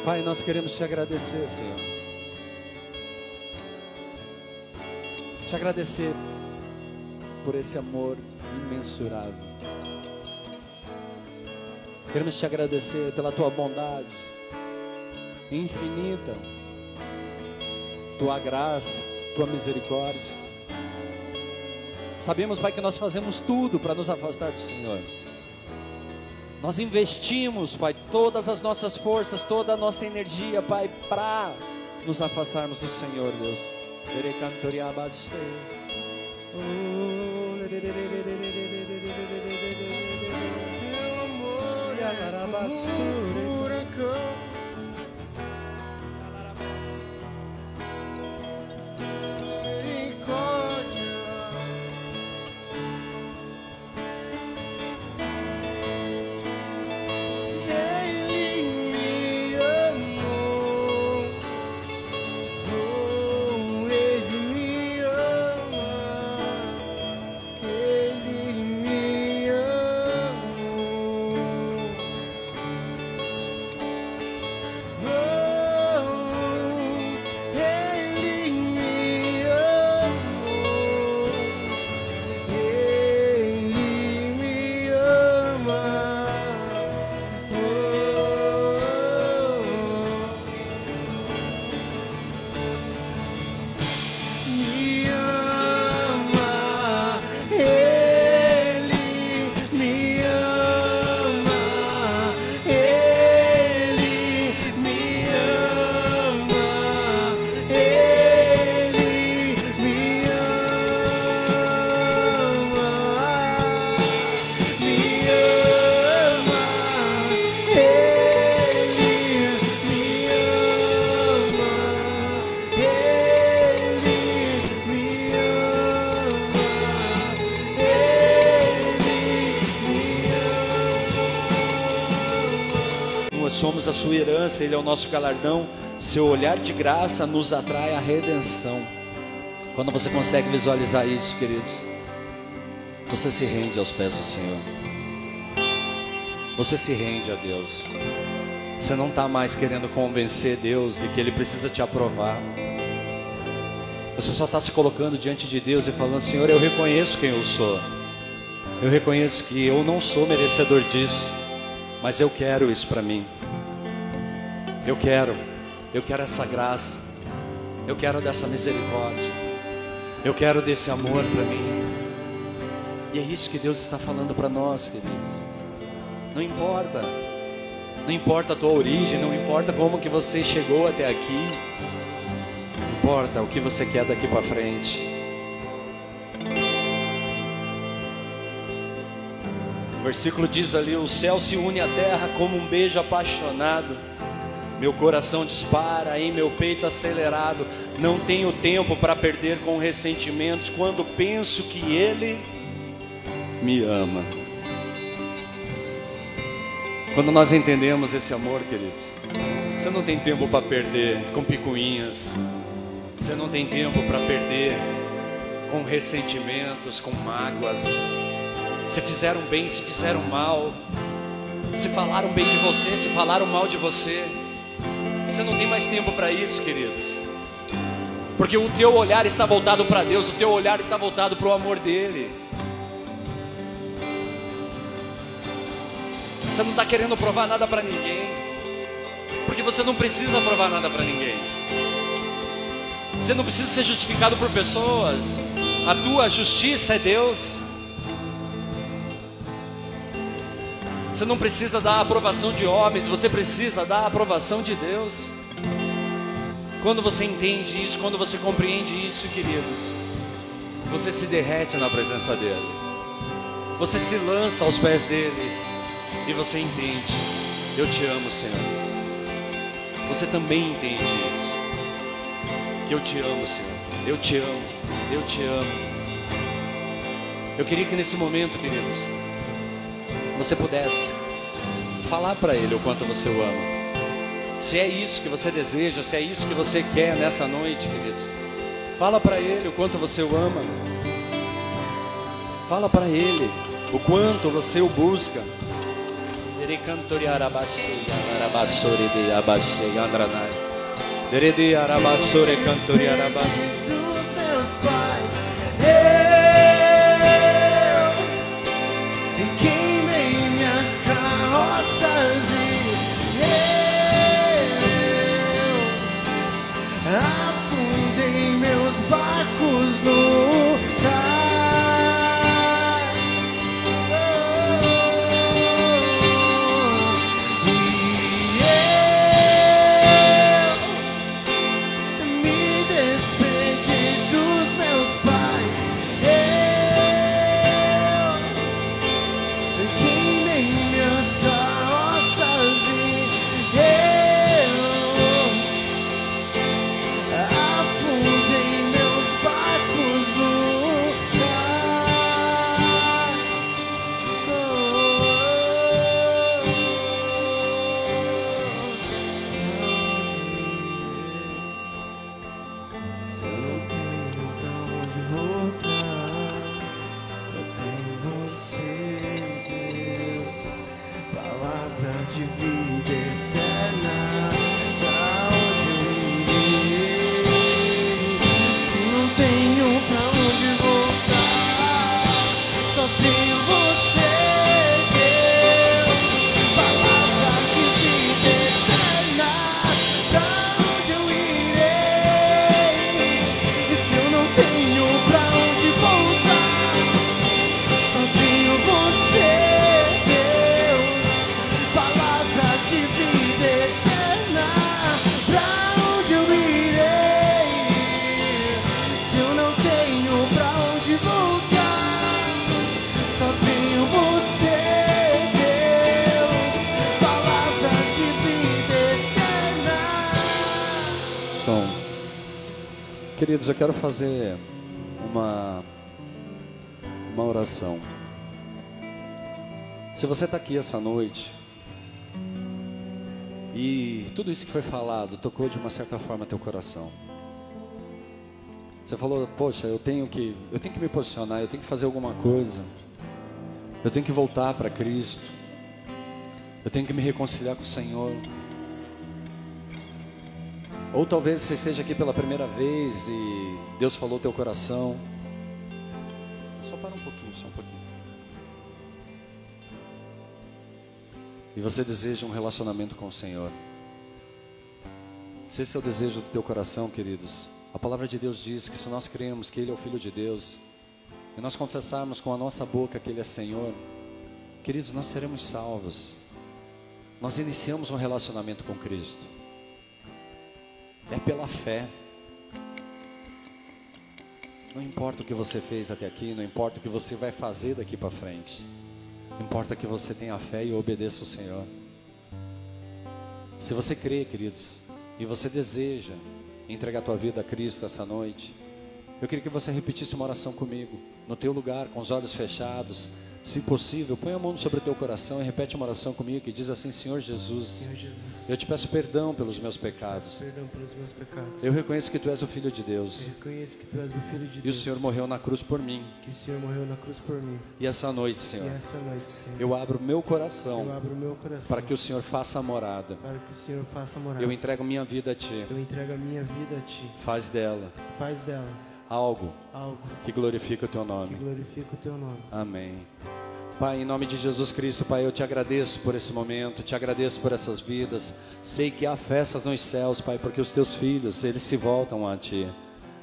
Pai, nós queremos te agradecer, Senhor. Te agradecer por esse amor imensurável. Queremos te agradecer pela tua bondade infinita, tua graça, tua misericórdia. Sabemos, Pai, que nós fazemos tudo para nos afastar do Senhor. Nós investimos, Pai, todas as nossas forças, toda a nossa energia, Pai, para nos afastarmos do Senhor, Deus. Teu é Nós somos a sua herança, Ele é o nosso galardão. Seu olhar de graça nos atrai à redenção. Quando você consegue visualizar isso, queridos, você se rende aos pés do Senhor. Você se rende a Deus. Você não está mais querendo convencer Deus de que Ele precisa te aprovar. Você só está se colocando diante de Deus e falando: Senhor, eu reconheço quem eu sou. Eu reconheço que eu não sou merecedor disso, mas eu quero isso para mim. Eu quero, eu quero essa graça, eu quero dessa misericórdia, eu quero desse amor para mim. E é isso que Deus está falando para nós, queridos. Não importa, não importa a tua origem, não importa como que você chegou até aqui, importa o que você quer daqui para frente. O versículo diz ali: O céu se une à terra como um beijo apaixonado. Meu coração dispara em meu peito acelerado. Não tenho tempo para perder com ressentimentos quando penso que Ele me ama. Quando nós entendemos esse amor, queridos, você não tem tempo para perder com picuinhas. Você não tem tempo para perder com ressentimentos, com mágoas. Se fizeram bem, se fizeram mal. Se falaram bem de você, se falaram mal de você. Você não tem mais tempo para isso, queridos. Porque o teu olhar está voltado para Deus, o teu olhar está voltado para o amor dele. Você não está querendo provar nada para ninguém, porque você não precisa provar nada para ninguém. Você não precisa ser justificado por pessoas. A tua justiça é Deus. Você não precisa da aprovação de homens, você precisa da aprovação de Deus. Quando você entende isso, quando você compreende isso, queridos, você se derrete na presença dEle, você se lança aos pés dEle e você entende: Eu te amo, Senhor. Você também entende isso. Que eu te amo, Senhor. Eu te amo. Eu te amo. Eu queria que nesse momento, queridos, você pudesse falar para Ele o quanto você o ama. Se é isso que você deseja, se é isso que você quer nessa noite, queridos, fala para Ele o quanto você o ama. Fala para Ele o quanto você o busca. Derede arabassore cantoriar abaixei. Queridos, eu quero fazer uma uma oração. Se você está aqui essa noite e tudo isso que foi falado tocou de uma certa forma teu coração. Você falou, poxa, eu tenho que eu tenho que me posicionar, eu tenho que fazer alguma coisa. Eu tenho que voltar para Cristo. Eu tenho que me reconciliar com o Senhor. Ou talvez você esteja aqui pela primeira vez e Deus falou teu coração. Só para um pouquinho, só um pouquinho. E você deseja um relacionamento com o Senhor. Se esse é o desejo do teu coração, queridos, a palavra de Deus diz que se nós cremos que Ele é o Filho de Deus, e nós confessarmos com a nossa boca que Ele é Senhor, queridos, nós seremos salvos. Nós iniciamos um relacionamento com Cristo. É pela fé. Não importa o que você fez até aqui, não importa o que você vai fazer daqui para frente. Importa que você tenha fé e obedeça o Senhor. Se você crê, queridos, e você deseja entregar a tua vida a Cristo essa noite, eu queria que você repetisse uma oração comigo, no teu lugar, com os olhos fechados, Se possível, põe a mão sobre o teu coração e repete uma oração comigo que diz assim: Senhor Jesus, Senhor Jesus, eu te peço perdão pelos meus pecados. perdão pelos meus pecados. Eu reconheço que tu és o Filho de Deus Eu reconheço que Tu és o Filho de e o Deus. Senhor morreu na cruz por mim. Que o Senhor morreu na cruz por mim. E essa noite, E Senhor, essa noite, Senhor, eu abro meu eu coração abro o meu coração para que o Senhor faça a morada. para que o Senhor faça morada. Eu entrego minha vida a Ti. Eu entrego a minha vida a Ti. Faz dela Faz dela algo algo que glorifique o Teu que nome. glorifique o Teu nome. Amém. Pai, em nome de Jesus Cristo, Pai, eu te agradeço por esse momento, te agradeço por essas vidas. Sei que há festas nos céus, Pai, porque os teus filhos, eles se voltam a ti.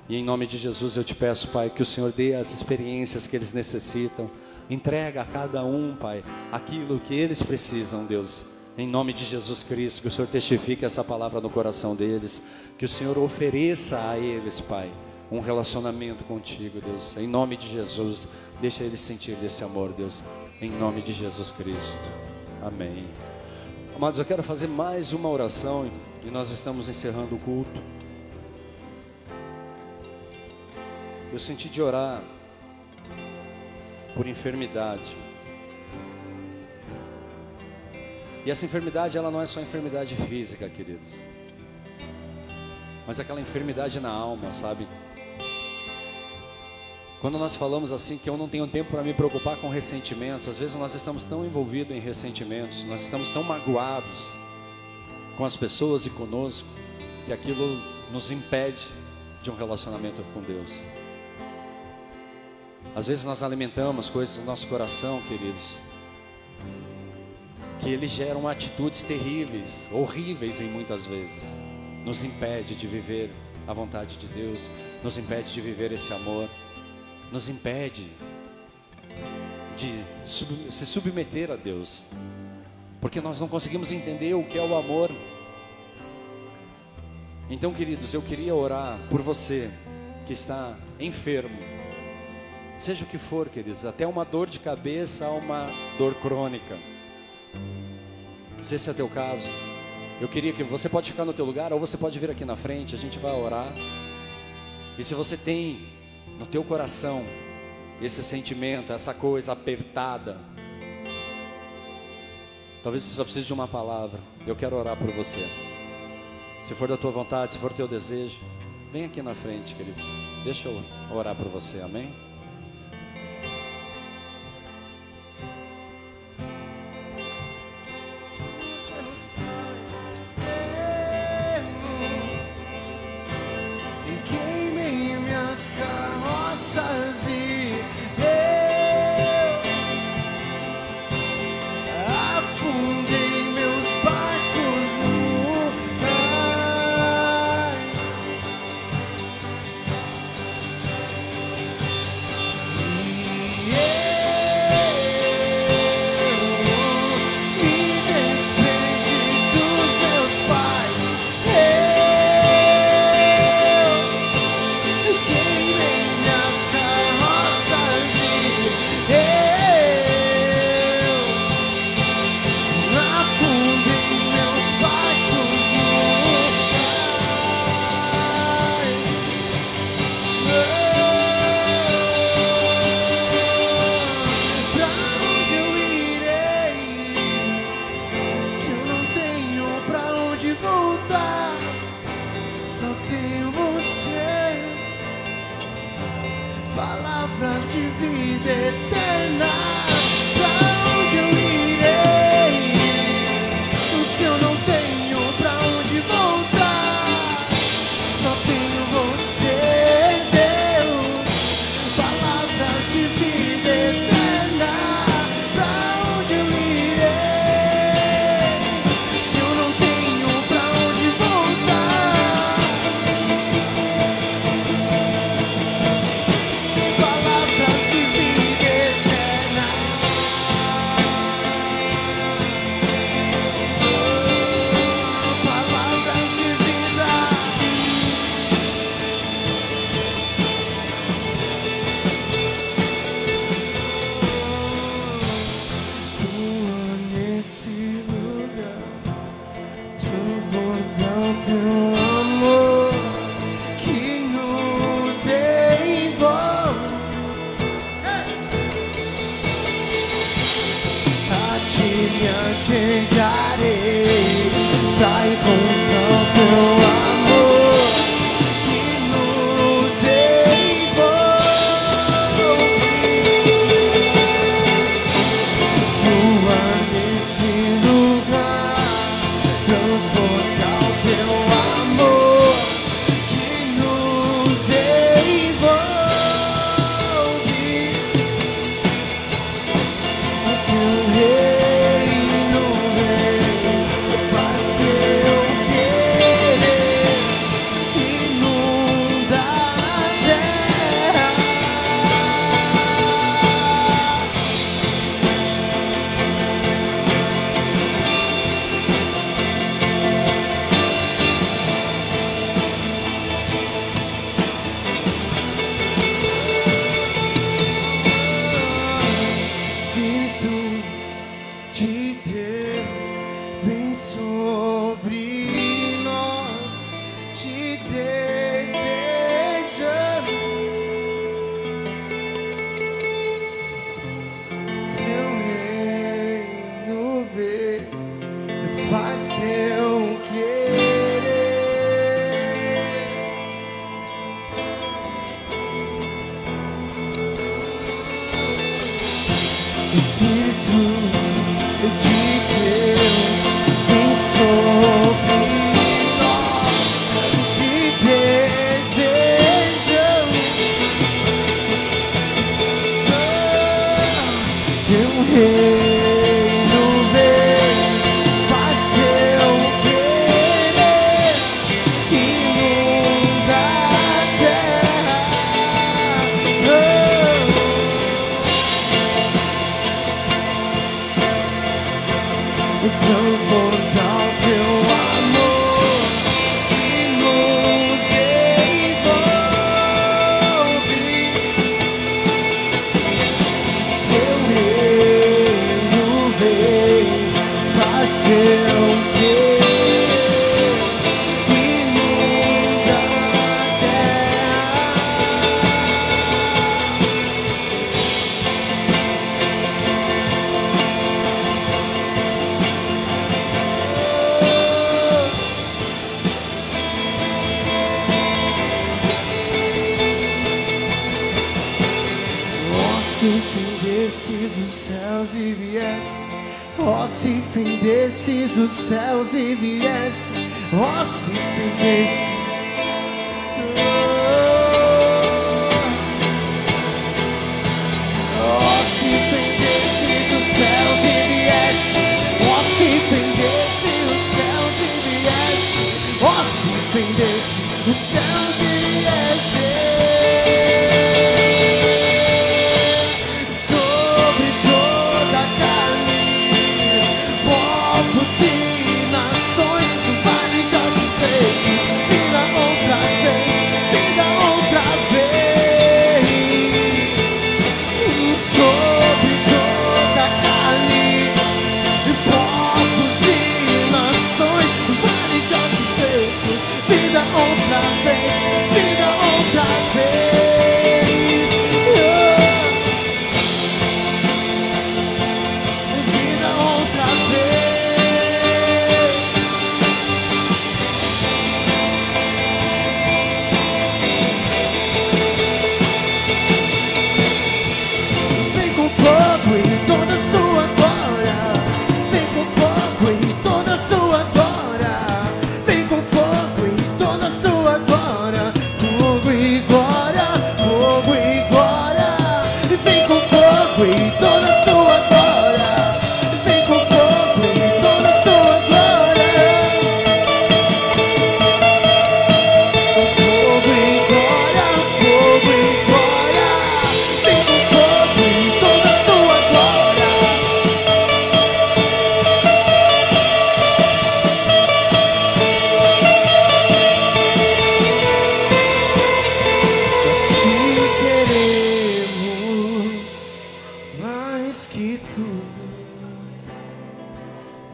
E em nome de Jesus eu te peço, Pai, que o Senhor dê as experiências que eles necessitam. Entrega a cada um, Pai, aquilo que eles precisam, Deus. Em nome de Jesus Cristo, que o Senhor testifique essa palavra no coração deles, que o Senhor ofereça a eles, Pai, um relacionamento contigo, Deus. Em nome de Jesus, deixa eles sentir desse amor, Deus. Em nome de Jesus Cristo. Amém. Amados, eu quero fazer mais uma oração e nós estamos encerrando o culto. Eu senti de orar por enfermidade. E essa enfermidade, ela não é só enfermidade física, queridos. Mas aquela enfermidade na alma, sabe? Quando nós falamos assim que eu não tenho tempo para me preocupar com ressentimentos, às vezes nós estamos tão envolvidos em ressentimentos, nós estamos tão magoados com as pessoas e conosco, que aquilo nos impede de um relacionamento com Deus. Às vezes nós alimentamos coisas no nosso coração, queridos, que eles geram atitudes terríveis, horríveis em muitas vezes. Nos impede de viver a vontade de Deus, nos impede de viver esse amor, nos impede de sub- se submeter a Deus, porque nós não conseguimos entender o que é o amor. Então, queridos, eu queria orar por você que está enfermo, seja o que for, queridos, até uma dor de cabeça uma dor crônica. Se esse é teu caso, eu queria que você pode ficar no teu lugar ou você pode vir aqui na frente, a gente vai orar. E se você tem no teu coração esse sentimento, essa coisa apertada, talvez você só precise de uma palavra. Eu quero orar por você. Se for da tua vontade, se for teu desejo, vem aqui na frente, queridos. Deixa eu orar por você, amém? dos céus e viesse, ó, oh, se prendesse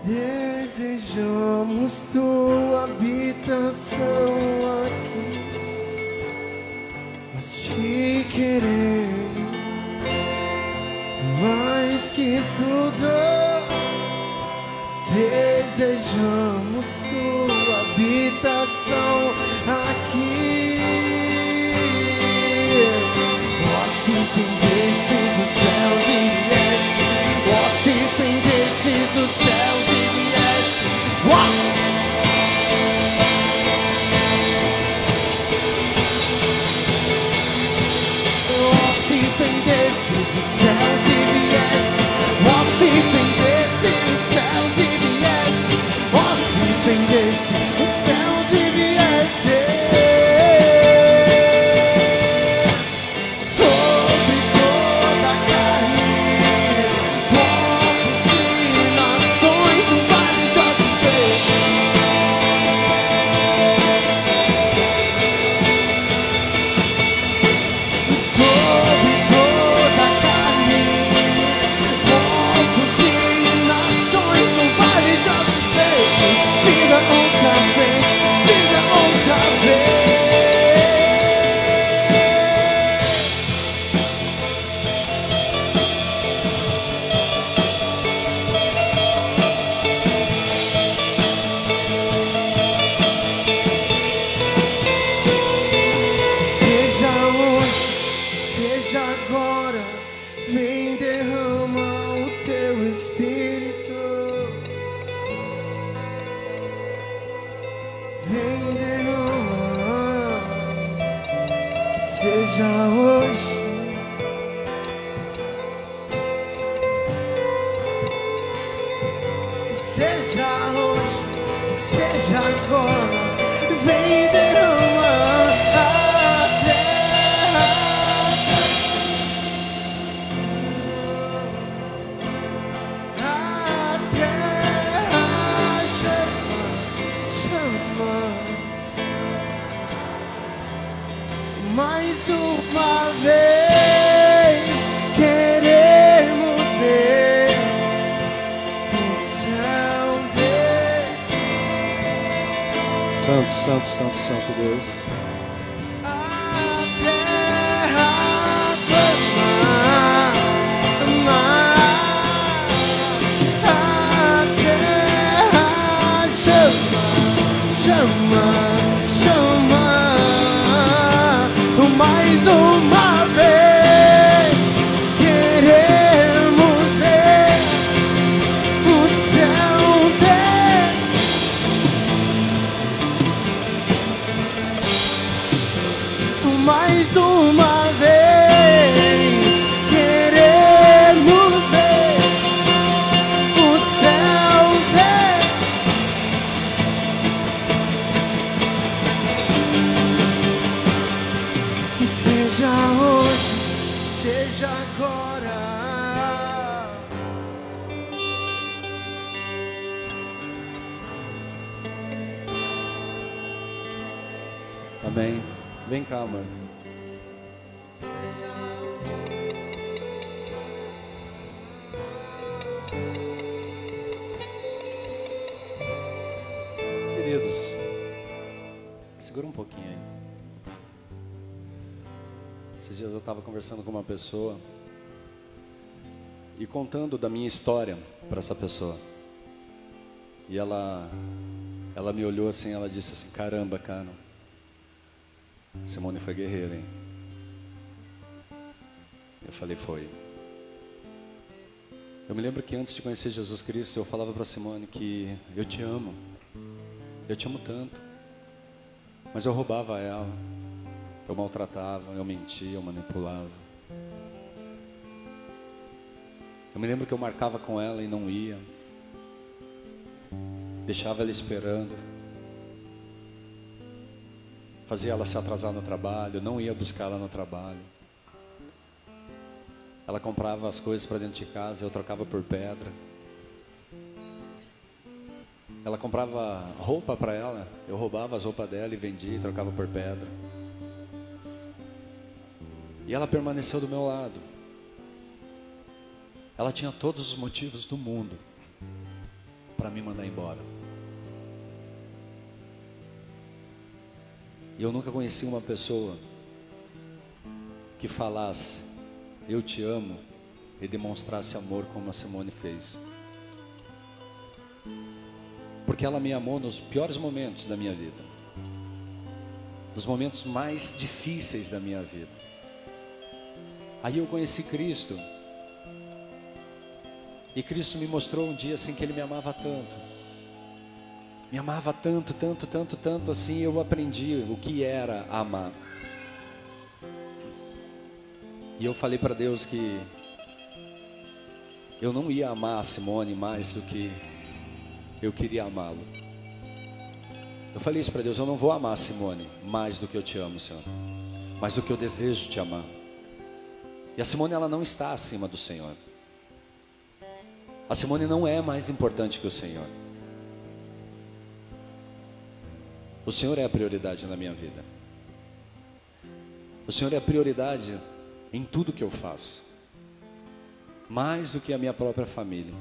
Desejamos tua habitação aqui, mas te queremos mais que tudo. Desejamos Santo, santo, santo, Deus. Conversando com uma pessoa e contando da minha história para essa pessoa. E ela, ela me olhou assim, ela disse assim: Caramba, cara, Simone foi guerreira, hein? Eu falei, foi. Eu me lembro que antes de conhecer Jesus Cristo, eu falava para Simone que eu te amo. Eu te amo tanto. Mas eu roubava ela. Eu maltratava, eu mentia, eu manipulava. Eu me lembro que eu marcava com ela e não ia. Deixava ela esperando. Fazia ela se atrasar no trabalho, não ia buscar ela no trabalho. Ela comprava as coisas para dentro de casa, eu trocava por pedra. Ela comprava roupa para ela, eu roubava as roupas dela e vendia e trocava por pedra. E ela permaneceu do meu lado. Ela tinha todos os motivos do mundo para me mandar embora. E eu nunca conheci uma pessoa que falasse eu te amo e demonstrasse amor como a Simone fez. Porque ela me amou nos piores momentos da minha vida, nos momentos mais difíceis da minha vida. Aí eu conheci Cristo. E Cristo me mostrou um dia assim que Ele me amava tanto. Me amava tanto, tanto, tanto, tanto assim, eu aprendi o que era amar. E eu falei para Deus que eu não ia amar a Simone mais do que eu queria amá-lo. Eu falei isso para Deus: eu não vou amar a Simone mais do que eu te amo, Senhor, mais do que eu desejo te amar. E a Simone, ela não está acima do Senhor. A Simone não é mais importante que o Senhor. O Senhor é a prioridade na minha vida. O Senhor é a prioridade em tudo que eu faço, mais do que a minha própria família.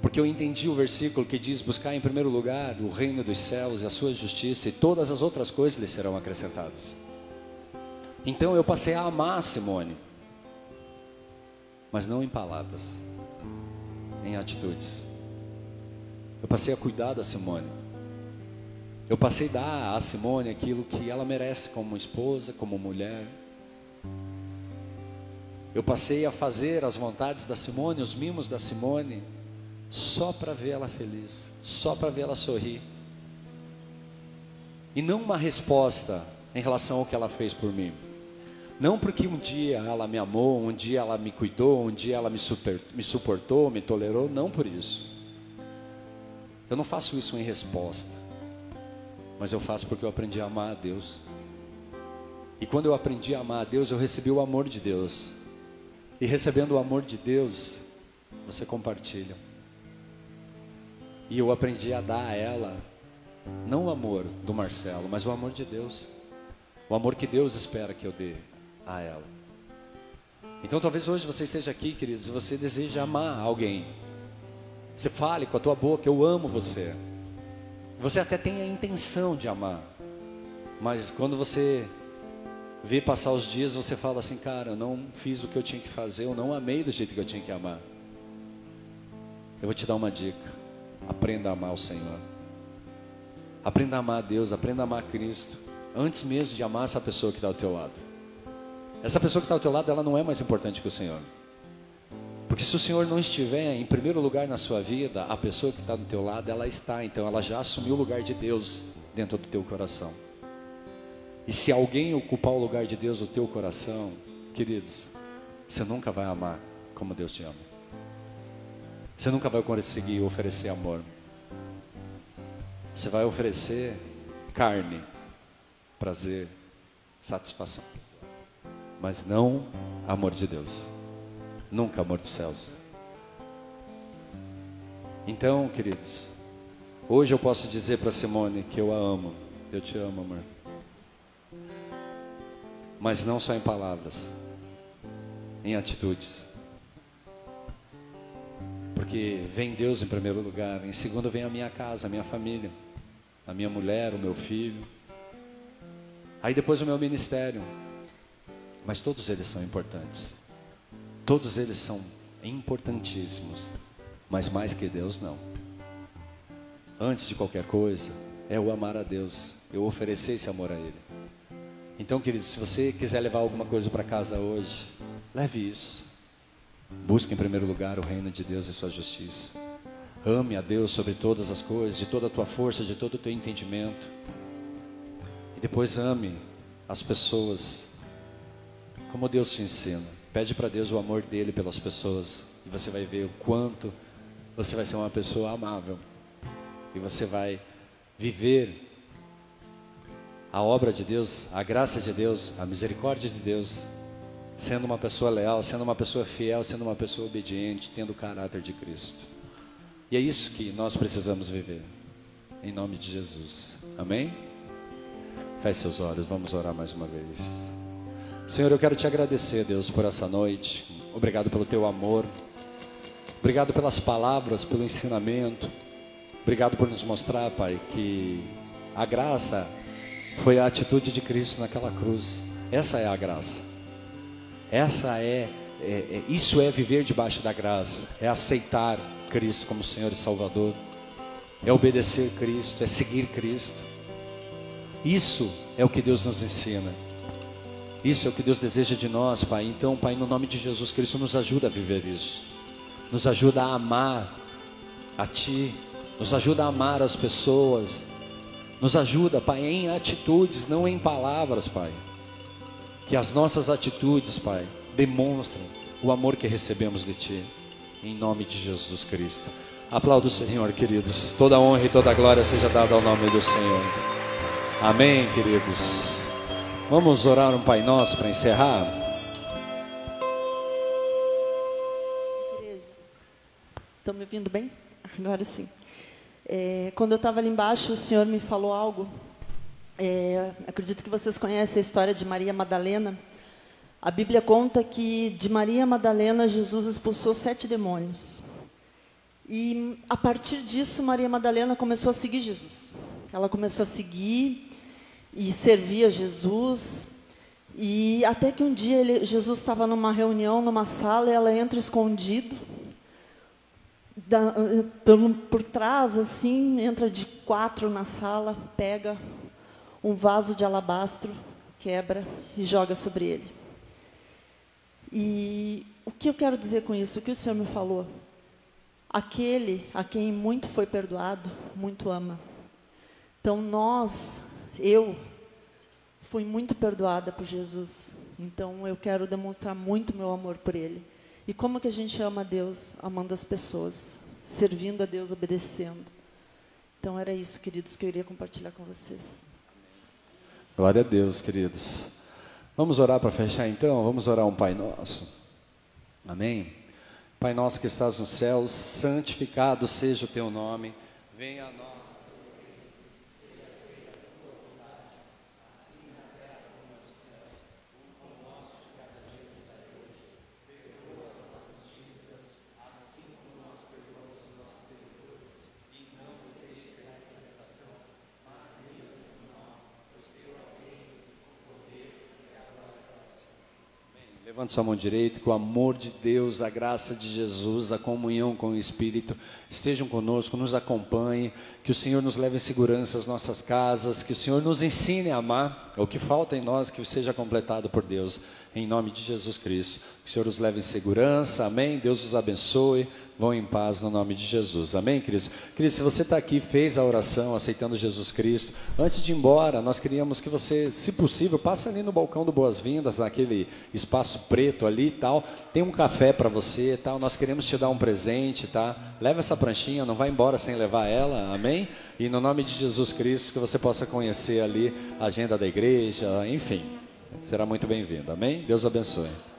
Porque eu entendi o versículo que diz: buscar em primeiro lugar o reino dos céus e a sua justiça, e todas as outras coisas lhe serão acrescentadas. Então eu passei a amar a Simone, mas não em palavras, em atitudes. Eu passei a cuidar da Simone. Eu passei a dar a Simone aquilo que ela merece como esposa, como mulher, eu passei a fazer as vontades da Simone, os mimos da Simone, só para ver ela feliz, só para ver ela sorrir. E não uma resposta em relação ao que ela fez por mim. Não porque um dia ela me amou, um dia ela me cuidou, um dia ela me, super, me suportou, me tolerou, não por isso. Eu não faço isso em resposta, mas eu faço porque eu aprendi a amar a Deus. E quando eu aprendi a amar a Deus, eu recebi o amor de Deus. E recebendo o amor de Deus, você compartilha. E eu aprendi a dar a ela, não o amor do Marcelo, mas o amor de Deus. O amor que Deus espera que eu dê a ela. Então talvez hoje você esteja aqui, queridos, e você deseja amar alguém. Você fale com a tua boca, eu amo você. Você até tem a intenção de amar. Mas quando você vê passar os dias, você fala assim, cara, eu não fiz o que eu tinha que fazer, eu não amei do jeito que eu tinha que amar. Eu vou te dar uma dica. Aprenda a amar o Senhor. Aprenda a amar a Deus, aprenda a amar a Cristo. Antes mesmo de amar essa pessoa que está ao teu lado. Essa pessoa que está ao teu lado, ela não é mais importante que o Senhor. Porque se o Senhor não estiver em primeiro lugar na sua vida, a pessoa que está do teu lado, ela está. Então ela já assumiu o lugar de Deus dentro do teu coração. E se alguém ocupar o lugar de Deus no teu coração, queridos, você nunca vai amar como Deus te ama. Você nunca vai conseguir oferecer amor. Você vai oferecer carne, prazer, satisfação. Mas não amor de Deus. Nunca amor dos céus. Então, queridos, hoje eu posso dizer para Simone que eu a amo. Eu te amo, amor mas não só em palavras, em atitudes. Porque vem Deus em primeiro lugar, em segundo vem a minha casa, a minha família, a minha mulher, o meu filho. Aí depois o meu ministério. Mas todos eles são importantes. Todos eles são importantíssimos, mas mais que Deus não. Antes de qualquer coisa, é o amar a Deus, eu oferecer esse amor a Ele. Então, queridos, se você quiser levar alguma coisa para casa hoje, leve isso. Busque em primeiro lugar o reino de Deus e sua justiça. Ame a Deus sobre todas as coisas, de toda a tua força, de todo o teu entendimento. E depois ame as pessoas como Deus te ensina. Pede para Deus o amor dele pelas pessoas e você vai ver o quanto você vai ser uma pessoa amável. E você vai viver a obra de Deus, a graça de Deus, a misericórdia de Deus, sendo uma pessoa leal, sendo uma pessoa fiel, sendo uma pessoa obediente, tendo o caráter de Cristo. E é isso que nós precisamos viver, em nome de Jesus. Amém? Feche seus olhos, vamos orar mais uma vez. Senhor, eu quero te agradecer, Deus, por essa noite. Obrigado pelo teu amor. Obrigado pelas palavras, pelo ensinamento. Obrigado por nos mostrar, Pai, que a graça foi a atitude de Cristo naquela cruz. Essa é a graça. Essa é, é, é, isso é viver debaixo da graça, é aceitar Cristo como Senhor e Salvador. é obedecer Cristo, é seguir Cristo. Isso é o que Deus nos ensina. Isso é o que Deus deseja de nós, Pai. Então, Pai, no nome de Jesus Cristo, nos ajuda a viver isso. Nos ajuda a amar a Ti. Nos ajuda a amar as pessoas. Nos ajuda, Pai, em atitudes, não em palavras, Pai. Que as nossas atitudes, Pai, demonstrem o amor que recebemos de Ti. Em nome de Jesus Cristo. Aplauda o Senhor, queridos. Toda honra e toda glória seja dada ao nome do Senhor. Amém, queridos. Vamos orar um Pai Nosso para encerrar? Estão me ouvindo bem? Agora sim. É, quando eu estava ali embaixo, o Senhor me falou algo. É, acredito que vocês conhecem a história de Maria Madalena. A Bíblia conta que de Maria Madalena Jesus expulsou sete demônios. E a partir disso, Maria Madalena começou a seguir Jesus. Ela começou a seguir e servir a Jesus. E até que um dia ele, Jesus estava numa reunião, numa sala, e ela entra escondido, da, por trás, assim, entra de quatro na sala, pega um vaso de alabastro, quebra e joga sobre ele. E o que eu quero dizer com isso? O que o Senhor me falou? Aquele a quem muito foi perdoado, muito ama. Então nós, eu, fui muito perdoada por Jesus. Então eu quero demonstrar muito meu amor por Ele. E como que a gente ama a Deus? Amando as pessoas, servindo a Deus, obedecendo. Então era isso, queridos, que eu iria compartilhar com vocês. Glória a Deus, queridos. Vamos orar para fechar então? Vamos orar um Pai Nosso. Amém? Pai nosso que estás nos céus, santificado seja o teu nome. Venha a nós. Levante sua mão direita, que o amor de Deus, a graça de Jesus, a comunhão com o Espírito estejam conosco, nos acompanhe, que o Senhor nos leve em segurança às nossas casas, que o Senhor nos ensine a amar, o que falta em nós que seja completado por Deus, em nome de Jesus Cristo. Que o Senhor os leve em segurança, amém? Deus os abençoe. Vão em paz no nome de Jesus. Amém, queridos? Queridos, se você está aqui, fez a oração, aceitando Jesus Cristo, antes de ir embora, nós queríamos que você, se possível, passe ali no balcão do Boas-Vindas, naquele espaço preto ali e tal. Tem um café para você tal. Nós queremos te dar um presente, tá? Leva essa pranchinha, não vai embora sem levar ela, amém? E no nome de Jesus Cristo, que você possa conhecer ali a agenda da igreja, enfim. Será muito bem-vindo, amém? Deus abençoe.